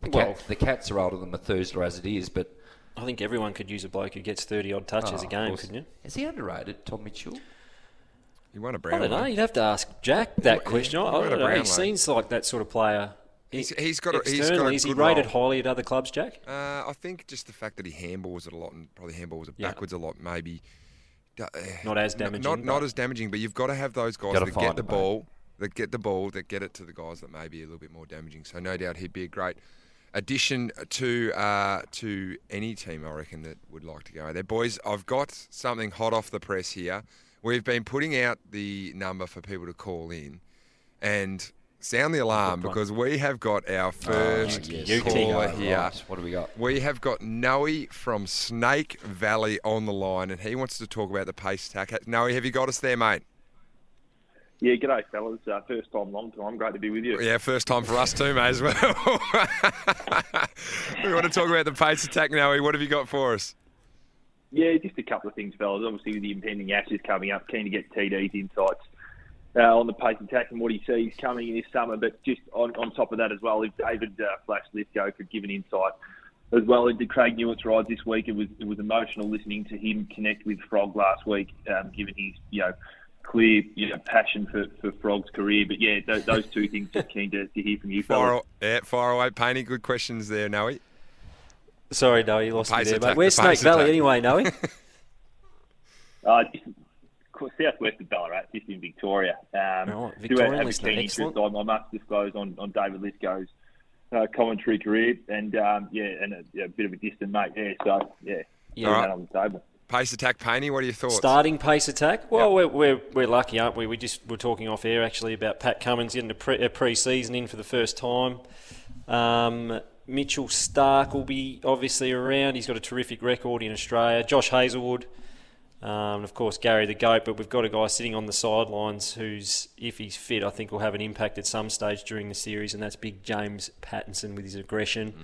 The, Well- cat, the Cats are older than Methuselah as it is, but I think everyone could use a bloke who gets 30 odd touches Oh, a game, couldn't you? Is he underrated, Tom Mitchell? He won a I brown. I don't know. one. You'd have to ask Jack that He- question. I, he I won a don't know. He seems like that sort of player. He's- he's got a- he's got a externally. Is he rated role. highly at other clubs, Jack? Uh, I think just the fact that he handballs it a lot and probably handballs it Yeah. backwards a lot, maybe. uh, Not as damaging, Not, not but- as damaging, but you've got to have those guys that get the it, mate. ball, that get the ball, that get it to the guys that may be a little bit more damaging. So no doubt he'd be a great addition to uh, to any team, I reckon, that would like to go there. Boys, I've got something hot off the press here. We've been putting out the number for people to call in and sound the alarm because we have got our first yes. You caller Right, here. What do we got? We have got Noe from Snake Valley on the line, and he wants to talk about the pace attack. Noe, have you got us there, mate? Yeah, g'day, fellas. Uh, first time, long time. Great to be with you. Yeah, first time for us too, mate, as well. we want to talk about the pace attack, Noe. What have you got for us? Yeah, just a couple of things, fellas. Obviously, with the impending Ashes coming up, keen to get TD's insights uh, on the pace attack and what he sees coming in this summer. But just on, on top of that as well, if David uh, Flash Lithgow could give an insight as well into Craig Newitt's ride this week, it was it was emotional listening to him connect with Frog last week, um, given his you know clear you know passion for, for Frog's career. But yeah, those, those two things just keen to, to hear from you, fellas. Fire, yeah, fire away, Painty. Good questions there, Noe. Sorry, no, you lost me there, attack, mate. Where's the Snake pace Valley anyway, Noe? Uh, just southwest of Ballarat, just in Victoria. Um, Right, do Victorian have listener, keen excellent. interest. I, I must disclose on, on David Lithgow's uh, commentary career, and um, yeah, and a, yeah, a bit of a distant mate there. So yeah, Yeah. putting All right. that on the table. Pace attack, Painty. What are your thoughts? Starting pace attack. Well, we're, we're, we're lucky, aren't we? We just were talking off air actually about Pat Cummins getting a pre, a pre-season in for the first time. Um, Mitchell Starc will be obviously around. He's got a terrific record in Australia. Josh Hazlewood, um, and of course Gary the Goat. But we've got a guy sitting on the sidelines who's, if he's fit, I think will have an impact at some stage during the series, and that's Big James Pattinson with his aggression.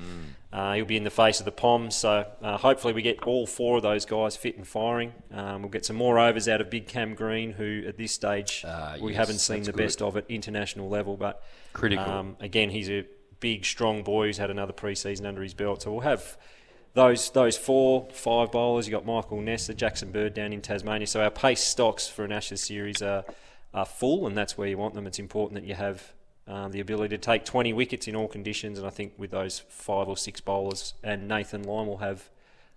Uh, he'll be in the face of the Poms, so uh, hopefully we get all four of those guys fit and firing. Um, we'll get some more overs out of Big Cam Green, who at this stage Ah, we yes, haven't seen the good. best of at international level, but Critical. Um, again, he's a big, strong boy who's had another pre-season under his belt, so we'll have. Those those four five bowlers. You've got Michael Neser, Jackson Bird down in Tasmania. So our pace stocks for an Ashes series are are full, and that's where you want them. It's important that you have um, the ability to take 20 wickets in all conditions, and I think with those five or six bowlers, and Nathan Lyon will have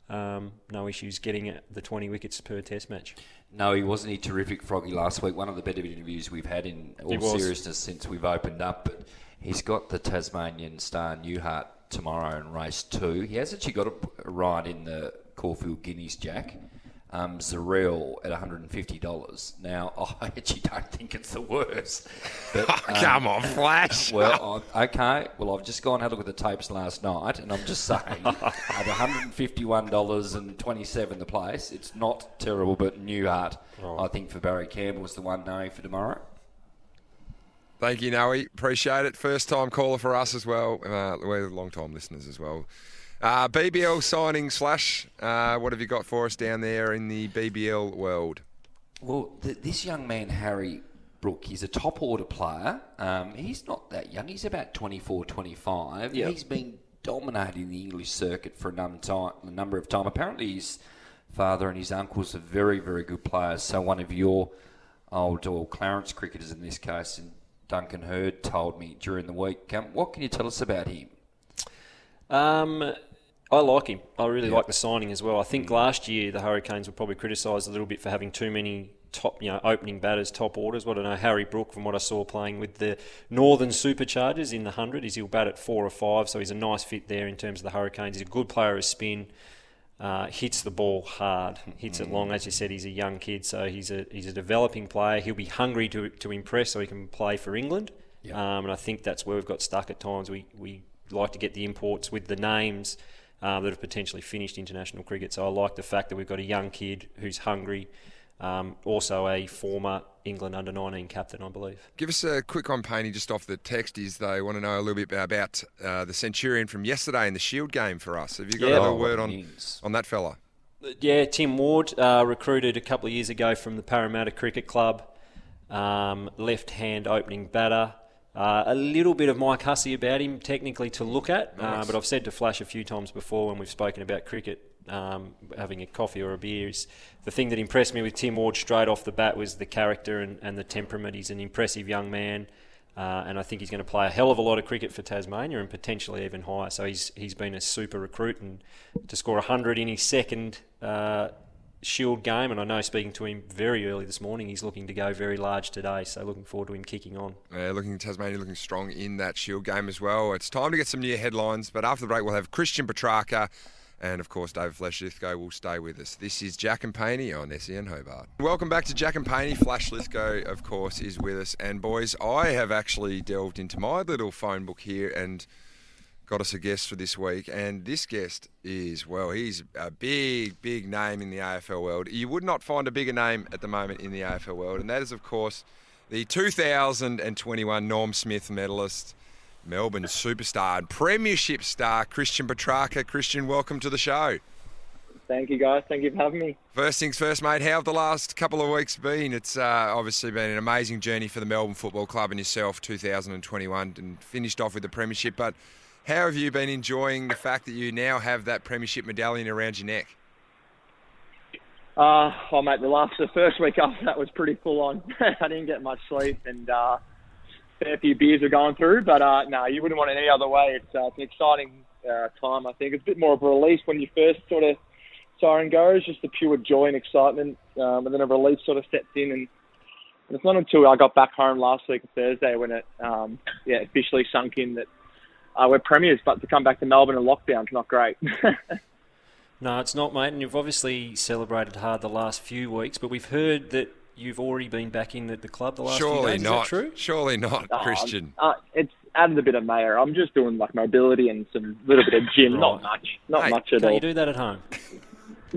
um, no issues getting the 20 wickets per Test match. No, he wasn't he terrific, Froggy, last week. One of the better interviews we've had in all seriousness since we've opened up. But he's got the Tasmanian Star Newhart tomorrow in race two. He has actually got a, ride in the Caulfield Guineas Jack. Um, Zarel at $150. Now, I actually don't think it's the worst. But, um, Come on, Flash. Well, I, okay. Well, I've just gone and had a look at the tapes last night, and I'm just saying, at $151.27 the place, it's not terrible, but Newhart, I think for Barry Campbell was the one knowing for tomorrow. Thank you, Noe. Appreciate it. First time caller for us as well. Uh, we're long time listeners as well. Uh, BBL signing slash. Uh, what have you got for us down there in the BBL world? Well, th- this young man, Harry Brook, he's a top order player. Um, he's not that young. He's about 24, 25. Yep. He's been dominating the English circuit for a num- time, a number of time. Apparently, his father and his uncles are very, very good players. So one of your old or Clarence cricketers in this case, and Duncan Hurd, told me during the week. Um, what can you tell us about him? Um, I like him. I really like the signing as well. I think last year the Hurricanes were probably criticised a little bit for having too many top, you know, opening batters, top orders. What I know, Harry Brook, from what I saw playing with the Northern Superchargers in the hundred, is he'll bat at four or five, so he's a nice fit there in terms of the Hurricanes. He's a good player of spin. Uh, hits the ball hard, hits it long. As you said, he's a young kid, so he's a he's a developing player. He'll be hungry to to impress, so he can play for England Um, and I think that's where we've got stuck at times. We, we like to get the imports with the names um, that have potentially finished international cricket. So I like the fact that we've got a young kid who's hungry, um, also a former England under 19 captain, I believe. Give us a quick on Paney just off the text. Is they want to know a little bit about uh, the Centurion from yesterday in the Shield game for us. Have you got Yeah. a Oh, word on news. on that fella? Yeah, Tim Ward, uh, recruited a couple of years ago from the Parramatta Cricket Club, um, left-hand opening batter. Uh, a little bit of Mike Hussey about him, technically to look at, uh, Nice. but I've said to Flash a few times before when we've spoken about cricket, um, having a coffee or a beer is the thing that impressed me with Tim Ward straight off the bat was the character and, and the temperament. He's an impressive young man. Uh, and I think he's going to play a hell of a lot of cricket for Tasmania and potentially even higher. So he's he's been a super recruit and to score 100 in his second uh, Shield game. And I know speaking to him very early this morning, he's looking to go very large today. So looking forward to him kicking on. Uh, looking Tasmania looking strong in that Shield game as well. It's time to get some new headlines, but after the break we'll have Christian Petracca and of course David Flash Lithgow will stay with us. This is Jack and Paney on SEN Hobart. Welcome back to Jack and Paney. Flash Lithgow, of course, is with us. And boys, I have actually delved into my little phone book here and got us a guest for this week. And this guest is, well, he's a big, big name in the AFL world. You would not find a bigger name at the moment in the AFL world, and that is, of course, the 2021 Norm Smith medalist, Melbourne superstar and premiership star, Christian Petracca. Christian, welcome to the show. Thank you, guys. Thank you for having me. First things first, mate. How have the last couple of weeks been? It's uh, obviously been an amazing journey for the Melbourne Football Club and yourself, 2021, and finished off with the premiership. But how have you been enjoying the fact that you now have that premiership medallion around your neck? Uh, oh, mate, the last, the first week after that was pretty full on. I didn't get much sleep and uh, fair few beers were going through, but uh, no, you wouldn't want it any other way. It's, uh, it's an exciting uh, time, I think. It's a bit more of a release when you first sort of siren goes, just the pure joy and excitement, um, and then a release sort of sets in. And, and it's not until I got back home last week, Thursday, when it um, yeah officially sunk in that uh, we're premiers, but to come back to Melbourne in lockdown's not great. No, it's not, mate. And you've obviously celebrated hard the last few weeks, but we've heard that you've already been back in at the club the last few Surely days. not. Is that true? Surely not, Oh, Christian. Uh, it's added a bit of mayor. I'm just doing like mobility and some little bit of gym. Not much. Not Hey, much at Can't all. you do that at home?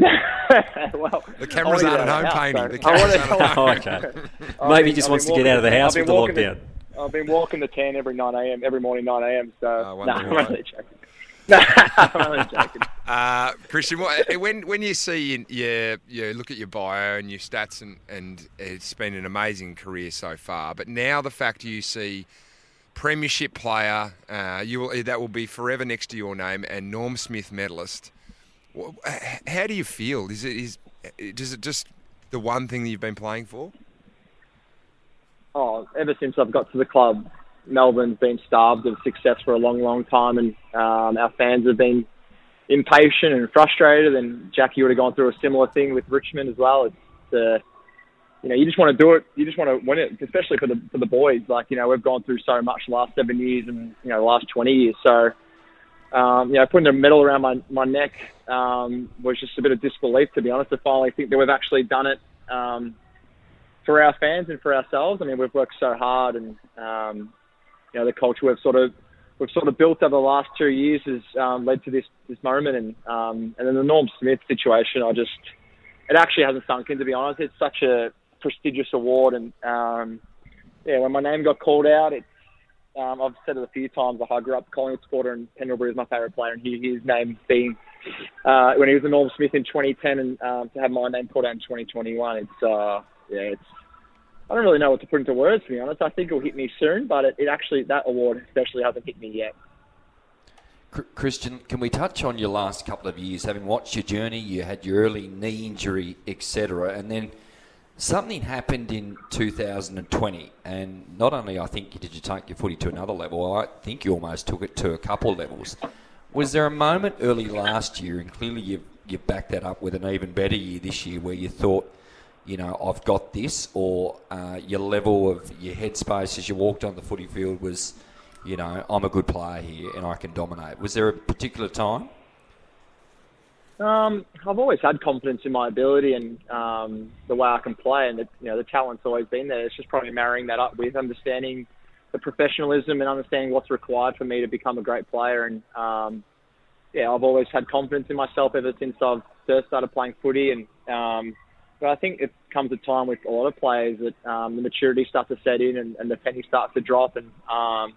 well, The cameras aren't at home, of Painting. The so I cameras aren't oh, at okay. Maybe been- he just I've wants to been get out of the house with the walking lockdown. I've been walking the 10 every 9 a.m. every morning 9 a.m. So Oh, no, wonderful, I'm mate. only joking. No, I'm only joking. Uh, Christian, what, when when you see you, you, you look at your bio and your stats, and, and it's been an amazing career so far. But now the fact you see premiership player, uh, you will that will be forever next to your name, and Norm Smith medalist. How do you feel? Is it is does it just the one thing that you've been playing for? oh, ever since I've got to the club, Melbourne's been starved of success for a long, long time, and um, our fans have been impatient and frustrated. And Jackie would have gone through a similar thing with Richmond as well. It's uh, you know, you just want to do it. You just want to win it, especially for the for the boys. Like you know, we've gone through so much the last seven years, and you know, the last twenty years. So. Um, you know, putting a medal around my, my neck um, was just a bit of disbelief, to be honest, to finally think that we've actually done it um, for our fans and for ourselves. I mean, we've worked so hard, and um, you know, the culture we've sort of we've sort of built over the last two years has um, led to this this moment, and um, and then the Norm Smith situation. I just it actually hasn't sunk in, to be honest. It's such a prestigious award, and um, yeah, when my name got called out, it's um, I've said it a few times. like, I grew up Collingwood supporter, and Pendlebury is my favourite player, and he, his name being uh, when he was a Norm Smith in 2010, and um, to have my name called out in 2021, it's uh, yeah, it's I don't really know what to put into words to be honest. I think it'll hit me soon, but it, it actually that award especially hasn't hit me yet. Christian, can we touch on your last couple of years? Having watched your journey, you had your early knee injury, etc., and then something happened in 2020. And not only I think did you take your footy to another level, I think you almost took it to a couple levels. Was there a moment early last year, and clearly you've you backed that up with an even better year this year, where you thought, you know, I've got this, or uh, your level of your headspace as you walked on the footy field was, you know, I'm a good player here and I can dominate. Was there a particular time? Um, I've always had confidence in my ability and um, the way I can play, and the, you know the talent's always been there. It's just probably marrying that up with understanding the professionalism and understanding what's required for me to become a great player. And um, yeah, I've always had confidence in myself ever since I've first started playing footy. And um, but I think it comes a time with a lot of players that um, the maturity starts to set in and, and the penny starts to drop. And um,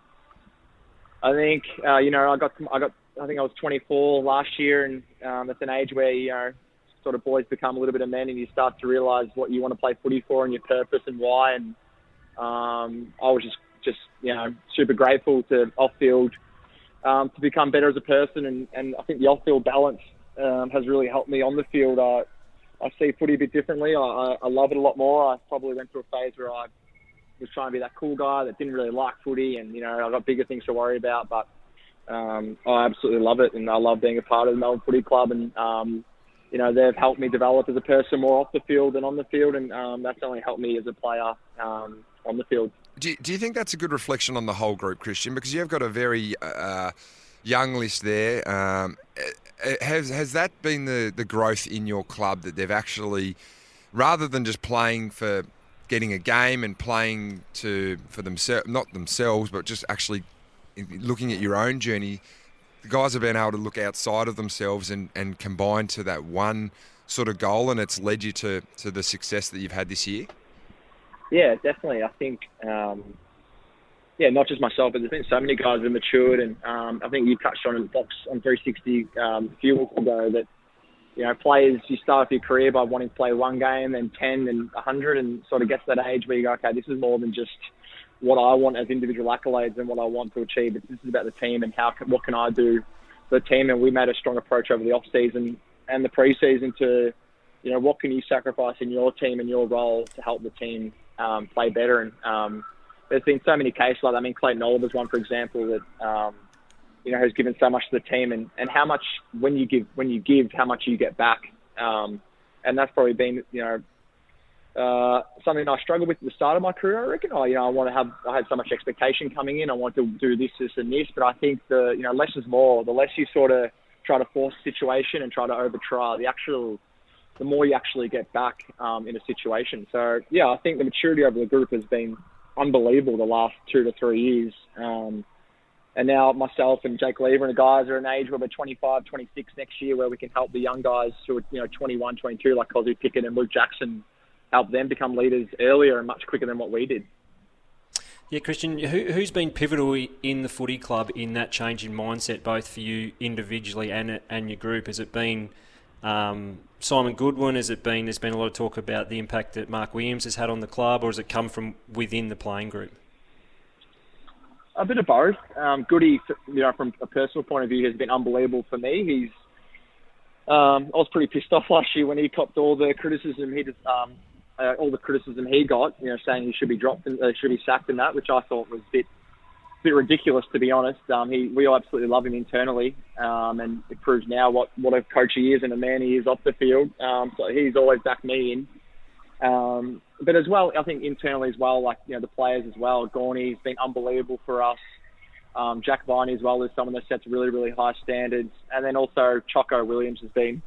I think uh, you know I got I got I think I was 24 last year, and um, it's an age where you know sort of boys become a little bit of men, and you start to realise what you want to play footy for and your purpose and why. And um, I was just just you know super grateful to off field um, to become better as a person, and, and I think the off field balance um, has really helped me on the field. I I see footy a bit differently. I, I love it a lot more. I probably went through a phase where I was trying to be that cool guy that didn't really like footy, and you know I got bigger things to worry about. But um, I absolutely love it, and I love being a part of the Melbourne Footy Club, and um, you know they've helped me develop as a person more off the field than on the field, and um, that's only helped me as a player um, on the field. Do you, do you think that's a good reflection on the whole group, Christian? Because you've got a very uh, young list there. Um, has has that been the, the growth in your club that they've actually, rather than just playing for getting a game and playing to for themselves, not themselves, but just actually looking at your own journey, the guys have been able to look outside of themselves and, and combine to that one sort of goal, and it's led you to, to the success that you've had this year? Yeah, definitely. I think, um, yeah, not just myself, but there's been so many guys that have matured, and um, I think you touched on in Fox on 360 um, a few weeks ago that you know, players, you start off your career by wanting to play one game, then 10, and 100, and sort of get to that age where you go, okay, this is more than just what I want as individual accolades and what I want to achieve. But this is about the team and how what can I do for the team. And we made a strong approach over the off season and the preseason to, you know, what can you sacrifice in your team and your role to help the team um, play better. And um, there's been so many cases like that. I mean, Clayton Oliver's one, for example, that um, you know has given so much to the team, and, and how much when you give when you give, how much you get back. Um, and that's probably been you know uh, something I struggled with at the start of my career. I reckon. I, you know, I want to have. I had so much expectation coming in. I want to do this, this, and this. But I think the you know less is more. The less you sort of try to force situation and try to over try, the actual, the more you actually get back um, in a situation. So yeah, I think the maturity over the group has been unbelievable the last two to three years. Um, and now myself and Jake Lever and the guys are an age where we're 25, 26 next year, where we can help the young guys who are you know 21, 22, like Kozzie Pickett and Luke Jackson help them become leaders earlier and much quicker than what we did. Yeah, Christian, who, has been pivotal in the footy club in that change in mindset, both for you individually and and your group? Has it been um, Simon Goodwin? Has it been? There's been a lot of talk about the impact that Mark Williams has had on the club, or has it come from within the playing group? A bit of both. Um, Goody, you know, from a personal point of view, has been unbelievable for me. He's um, I was pretty pissed off last year when he copped all the criticism he just um, uh, all the criticism he got, you know, saying he should be dropped and uh, should be sacked and that, which I thought was a bit, bit ridiculous to be honest. Um, he, we all absolutely love him internally, um, and it proves now what what a coach he is and a man he is off the field. Um, so he's always backed me in. Um, but as well, I think internally as well, like you know the players as well. Gawny's been unbelievable for us. Um, Jack Viney as well is someone that sets really really high standards, and then also Choco Williams has been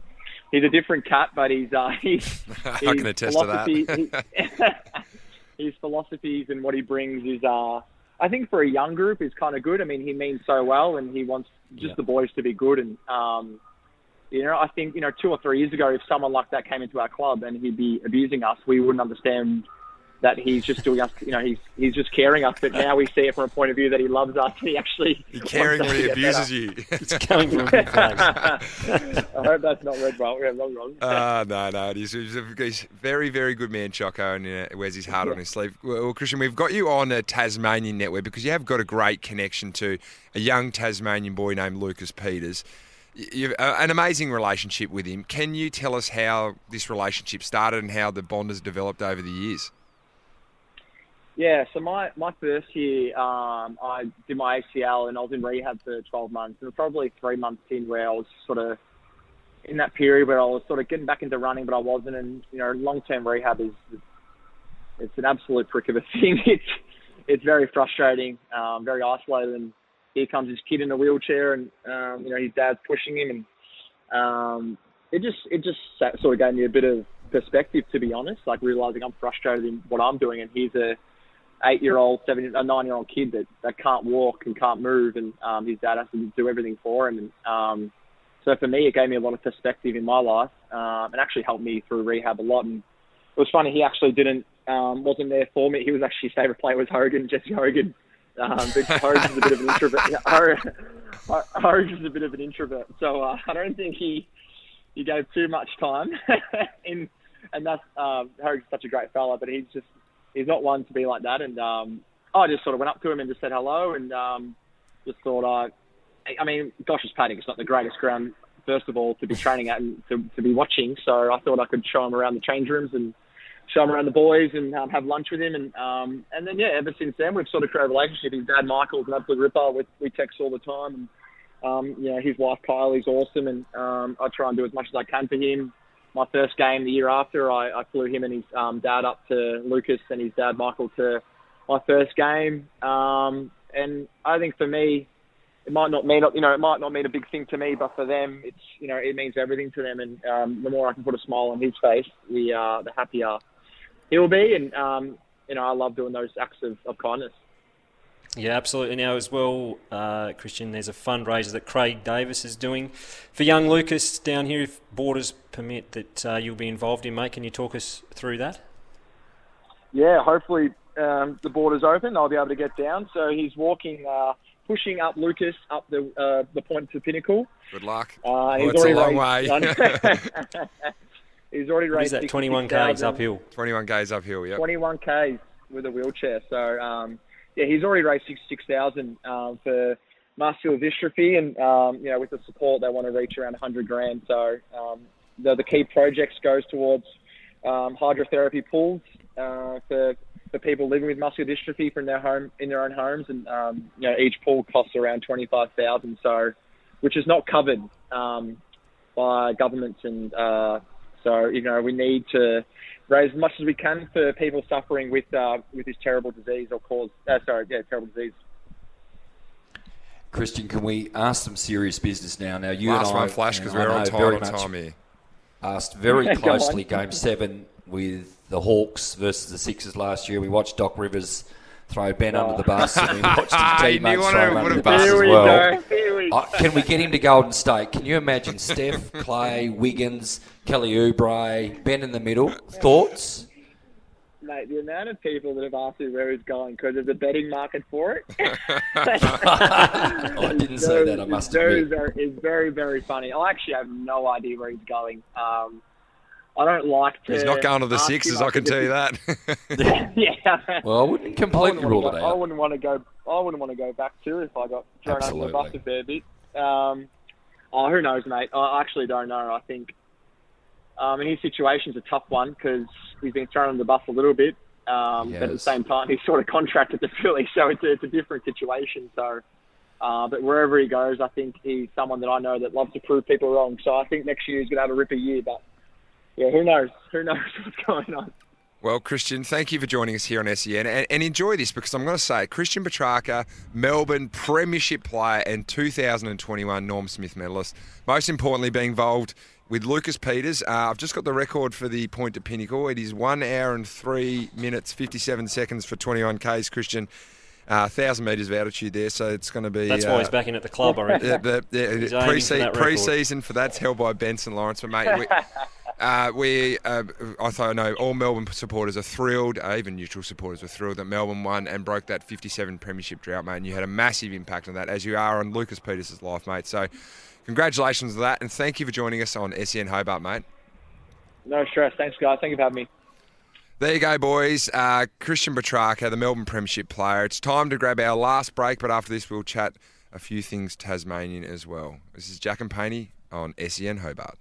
he's a different cat, but he's uh, he's, I can attest to that. his philosophies and what he brings is, uh, I think for a young group is kind of good. I mean, he means so well, and he wants just yeah. the boys to be good. And um, you know, I think you know, two or three years ago, if someone like that came into our club and he'd be abusing us, we wouldn't understand that he's just doing us, you know, he's he's just caring us. But now we see it from a point of view that he loves us. and He actually he's caring when he abuses better. you. it's coming from a good place. I hope that's not read wrong. Yeah, wrong, wrong. Uh, no, no, he's, he's a he's very, very good man, Choco, and uh, wears his heart yeah. on his sleeve. Well, Christian, we've got you on a Tasmanian network because you have got a great connection to a young Tasmanian boy named Lucas Peters. You've uh, an amazing relationship with him. Can you tell us how this relationship started and how the bond has developed over the years? Yeah, so my, my first year, um, I did my ACL and I was in rehab for 12 months. And probably three months in where I was sort of in that period where I was sort of getting back into running, but I wasn't. And you know, long term rehab is it's an absolute prick of a thing. It's it's very frustrating, um, very isolated. And here comes this kid in a wheelchair, and um, you know his dad's pushing him, and um, it just it just sort of gave me a bit of perspective, to be honest. Like realizing I'm frustrated in what I'm doing, and he's a eight-year-old, seven, a nine-year-old kid that, that can't walk and can't move, and um, his dad has to do everything for him. And um, so for me, it gave me a lot of perspective in my life, um, and actually helped me through rehab a lot. And it was funny, he actually didn't um, wasn't there for me. He was actually his favourite player was Hogan, Jesse Hogan. Um, but Hogan's a bit of an introvert. Hogan's a bit of an introvert, so uh, I don't think he he gave too much time. in, and that's um, Hogan's such a great fella, but he's just he's not one to be like that. And um, I just sort of went up to him and just said hello, and um, just thought, uh, I mean, Gosch's Paddock is not the greatest ground, first of all, to be training at and to, to be watching. So I thought I could show him around the change rooms and show him around the boys and um, have lunch with him. And um, and then yeah, ever since then we've sort of created a relationship. His dad Michael's an absolute ripper. We, we text all the time. And um, you know his wife Kylie's awesome, and um, I try and do as much as I can for him. My first game the year after, I, I flew him and his um, dad up to Lucas and his dad Michael to my first game. Um, and I think for me, it might not mean you know it might not mean a big thing to me, but for them, it's you know it means everything to them. And um, the more I can put a smile on his face, the uh, the happier he will be. And um, you know I love doing those acts of, of kindness. Yeah, absolutely. Now, as well, uh, Christian, there's a fundraiser that Craig Davis is doing for young Lucas down here, if borders permit, that uh, you'll be involved in. Mate, can you talk us through that? Yeah, hopefully um, the borders open. I'll be able to get down. So he's walking, uh, pushing up Lucas up the uh, the point to pinnacle. Good luck. Uh, he's it's a long way. he's already raised. What is that? 21 k's uphill. 21 k's uphill. Yeah. 21 k's with a wheelchair. So. Um, yeah, he's already raised sixty-six thousand um, for muscular dystrophy, and um, you know, with the support, they want to reach around hundred grand. So um, the, the key projects goes towards um, hydrotherapy pools uh, for for people living with muscular dystrophy from their home in their own homes, and um, you know, each pool costs around twenty-five thousand. So, which is not covered um, by governments and uh, so you know we need to raise as much as we can for people suffering with uh, with this terrible disease or cause. Uh, sorry, yeah, terrible disease. Christian, can we ask some serious business now? Now you Last and I, one flash because we're on time. On time here. Asked very closely game seven with the Hawks versus the Sixers last year. We watched Doc Rivers throw Ben oh. under the bus, and we watched his teammates throw him under the bus as well. Uh, can we get him to Golden State? Can you imagine Steph, Clay, Wiggins, Kelly Oubre, Ben in the middle? Thoughts? Mate, the amount of people that have asked me where he's going because there's a betting market for it. I didn't say that. I must very, admit. Very, it's very, very funny. I actually have no idea where he's going. Um, I don't like to. He's not going to the sixes, I can tell you that. yeah. Well, I wouldn't completely rule it out. I wouldn't want to go. I wouldn't want to go back to if I got thrown Absolutely. under the bus a fair bit. Um, oh, who knows, mate? I actually don't know. I think. Um, and his situation's a tough one because he's been thrown under the bus a little bit. Um, Yes. But at the same time, he's sort of contracted to Philly, so it's a, it's a different situation. So, uh, but wherever he goes, I think he's someone that I know that loves to prove people wrong. So I think next year he's going to have a ripper year. But yeah, who knows? Who knows what's going on? Well, Christian, thank you for joining us here on SEN and, and enjoy this because I'm going to say Christian Petracca, Melbourne Premiership player and 2021 Norm Smith medalist. Most importantly, being involved with Lucas Peters. Uh, I've just got the record for the point to pinnacle. It is one hour and three minutes, 57 seconds for 21 Ks, Christian. Uh, 1,000 metres of altitude there, so it's going to be. That's uh, why he's back in at the club, I reckon. Yeah, the, the, He's aiming for pre-se- that record. pre-season for that's held by Benson Lawrence. But mate, we, uh, we uh, I thought I know all Melbourne supporters are thrilled. Uh, even neutral supporters were thrilled that Melbourne won and broke that 57 premiership drought, mate. And you had a massive impact on that, as you are on Lucas Peters' life, mate. So, congratulations on that, and thank you for joining us on SEN Hobart, mate. No stress. Thanks, guys. Thank you for having me. There you go, boys. Uh, Christian Petracca, the Melbourne Premiership player. It's time to grab our last break, but after this, we'll chat a few things Tasmanian as well. This is Jack and Paney on SEN Hobart.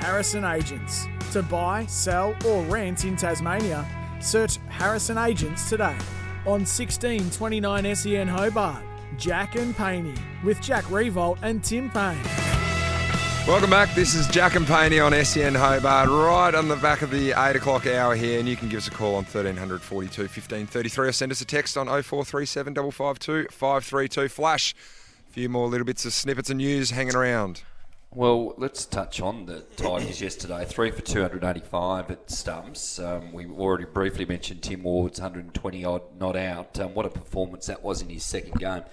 Harrison Agents. To buy, sell, or rent in Tasmania, search Harrison Agents today on 1629 SEN Hobart. Jack and Paney with Jack Riewoldt and Tim Paine. Welcome back. This is Jack and Paney on SEN Hobart, right on the back of the 8 o'clock hour here. And you can give us a call on 1300 42 15 33 or send us a text on 0437 552 532. Flash. A few more little bits of snippets of news hanging around. Well, let's touch on the Tigers yesterday. Three for 285 at stumps. Um, we already briefly mentioned Tim Ward's 120 odd not out. Um, what a performance that was in his second game.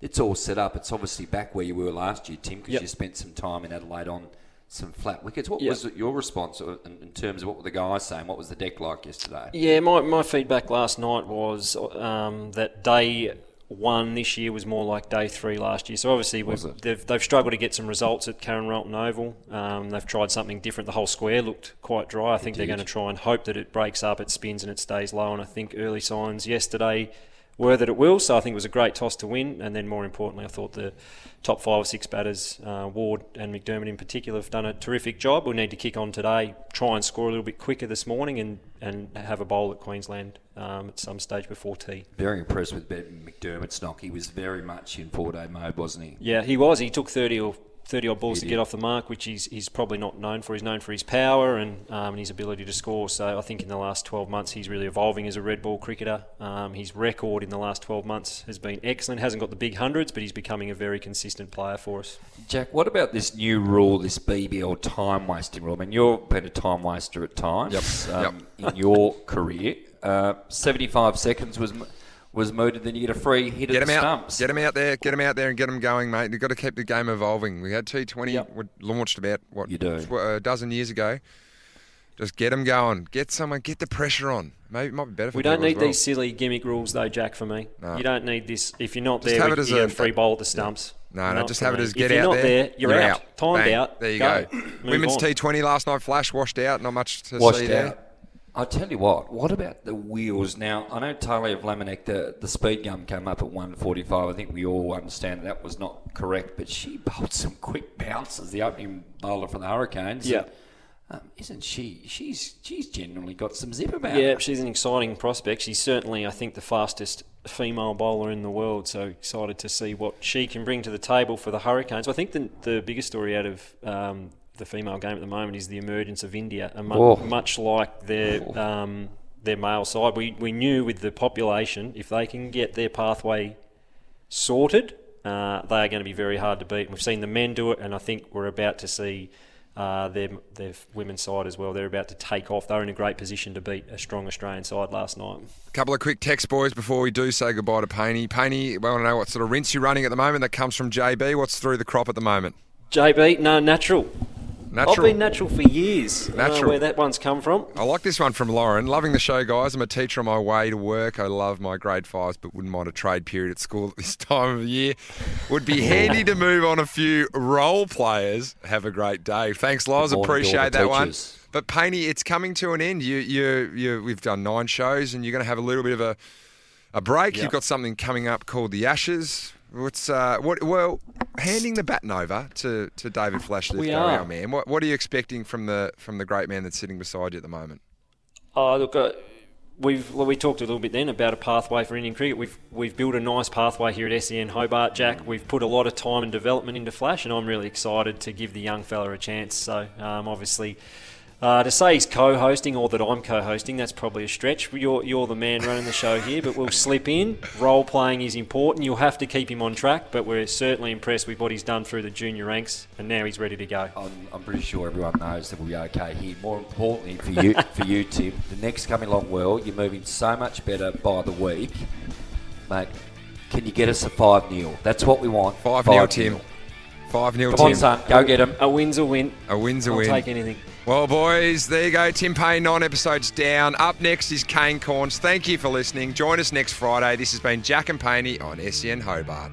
It's all set up. It's obviously back where you were last year, Tim, because Yep. you spent some time in Adelaide on some flat wickets. What Yep. was your response uh, in, terms of what were the guys saying? What was the deck like yesterday? Yeah, my, my feedback last night was um, that day one this year was more like day three last year. So obviously we've, they've, they've struggled to get some results at Karen Rolton Oval. Um, they've tried something different. The whole square looked quite dry. I think they're going to try and hope that it breaks up, it spins and it stays low. And I think early signs yesterday were that it will. So I think it was a great toss to win. And then more importantly, I thought the top five or six batters, uh, Ward and McDermott in particular, have done a terrific job. We need to kick on today, try and score a little bit quicker this morning, and, and have a bowl at Queensland um, at some stage before tea. Very impressed with Ben McDermott's knock. He was very much in four day mode, wasn't he? Yeah, he was. He took 30 or 30 odd balls He to get off the mark, which he's, he's probably not known for. He's known for his power and, um, and his ability to score. So I think in the last 12 months he's really evolving as a red ball cricketer. Um, his record in the last 12 months has been excellent. Hasn't got the big hundreds, but he's becoming a very consistent player for us. Jack, what about this new rule, this BBL time wasting rule? I mean, you've been a time waster at times um, in your career. Uh, 75 seconds was was mooted, then you get a free hit Get at him the out. stumps. Get him out there. Get him out there and get him going, mate. You've got to keep the game evolving. We had T20 we launched about what You do. tw- uh, a dozen years ago. Just get them going. Get someone. Get the pressure on. Maybe it might be better for We don't need well. these silly gimmick rules, though, Jack. For me, No. you don't need this. If you're not Just there, have it as you get a- free bowl at the stumps. No, no, Not just have it as get if out you're not there. there, you're, out. Timed Bang. out. There you go. go. Women's on. T20 last night, flash washed out. Not much to Washed see there. Out. I tell you what. What about the wheels? Now I know Tayla Vlaeminck, the, the speed gun came up at 145. I think we all understand that was not correct, but she bowled some quick bounces. The opening bowler for the Hurricanes. Yeah. Um, isn't she? She's she's genuinely got some zip about Yeah, her. she's an exciting prospect. She's certainly, I think, the fastest female bowler in the world. So excited to see what she can bring to the table for the Hurricanes. I think the, the biggest story out of um, the female game at the moment is the emergence of India. And Oh. much like their um, their male side, we, we knew with the population, if they can get their pathway sorted, uh, they are going to be very hard to beat. And we've seen the men do it, and I think we're about to see uh, their their women's side as well. They're about to take off. They're in a great position to beat a strong Australian side last night. A couple of quick text, boys, before we do say goodbye to Paney. Paney, we want to know what sort of rinse you're running at the moment. That comes from JB. What's through the crop at the moment? JB, no, natural. Natural. I've been natural for years. Natural. where that one's come from. I like this one from Lauren. Loving the show, guys. I'm a teacher on my way to work. I love my grade fives, but wouldn't mind a trade period at school at this time of year. Would be handy to move on a few role players. Have a great day. Thanks, Loz. Good morning to all Appreciate that one. But Paney, it's coming to an end. You, you, you. We've done nine shows, and you're going to have a little bit of a, a break. Yep. You've got something coming up called the Ashes. What's uh, what? Well, handing the baton over to, to David Flash, We our man. What, what are you expecting from the from the great man that's sitting beside you at the moment? Oh, look, uh, we've well, we talked a little bit then about a pathway for Indian cricket. We've we've built a nice pathway here at SEN Hobart, Jack. We've put a lot of time and development into Flash, and I'm really excited to give the young fella a chance. So, um, obviously. Uh, to say he's co-hosting or that I'm co-hosting, that's probably a stretch. You're, you're the man running the show here, but we'll slip in. Role playing is important. You'll have to keep him on track, but we're certainly impressed with what he's done through the junior ranks, and now he's ready to go. I'm, I'm pretty sure everyone knows that we'll be okay here. More importantly for you, for you, Tim, the next coming along well, you're moving so much better by the week, mate. Can you get us a five 0 That's what we want. Five, Five nil, Tim. nil. Five nil, Come Tim. on, son, go get him. A win's a win. A win's a I'll win. take anything. Well, boys, there you go. Tim Paine, nine episodes down. Up next is Kane Cornes. Thank you for listening. Join us next Friday. This has been Jack and Paney on SEN Hobart.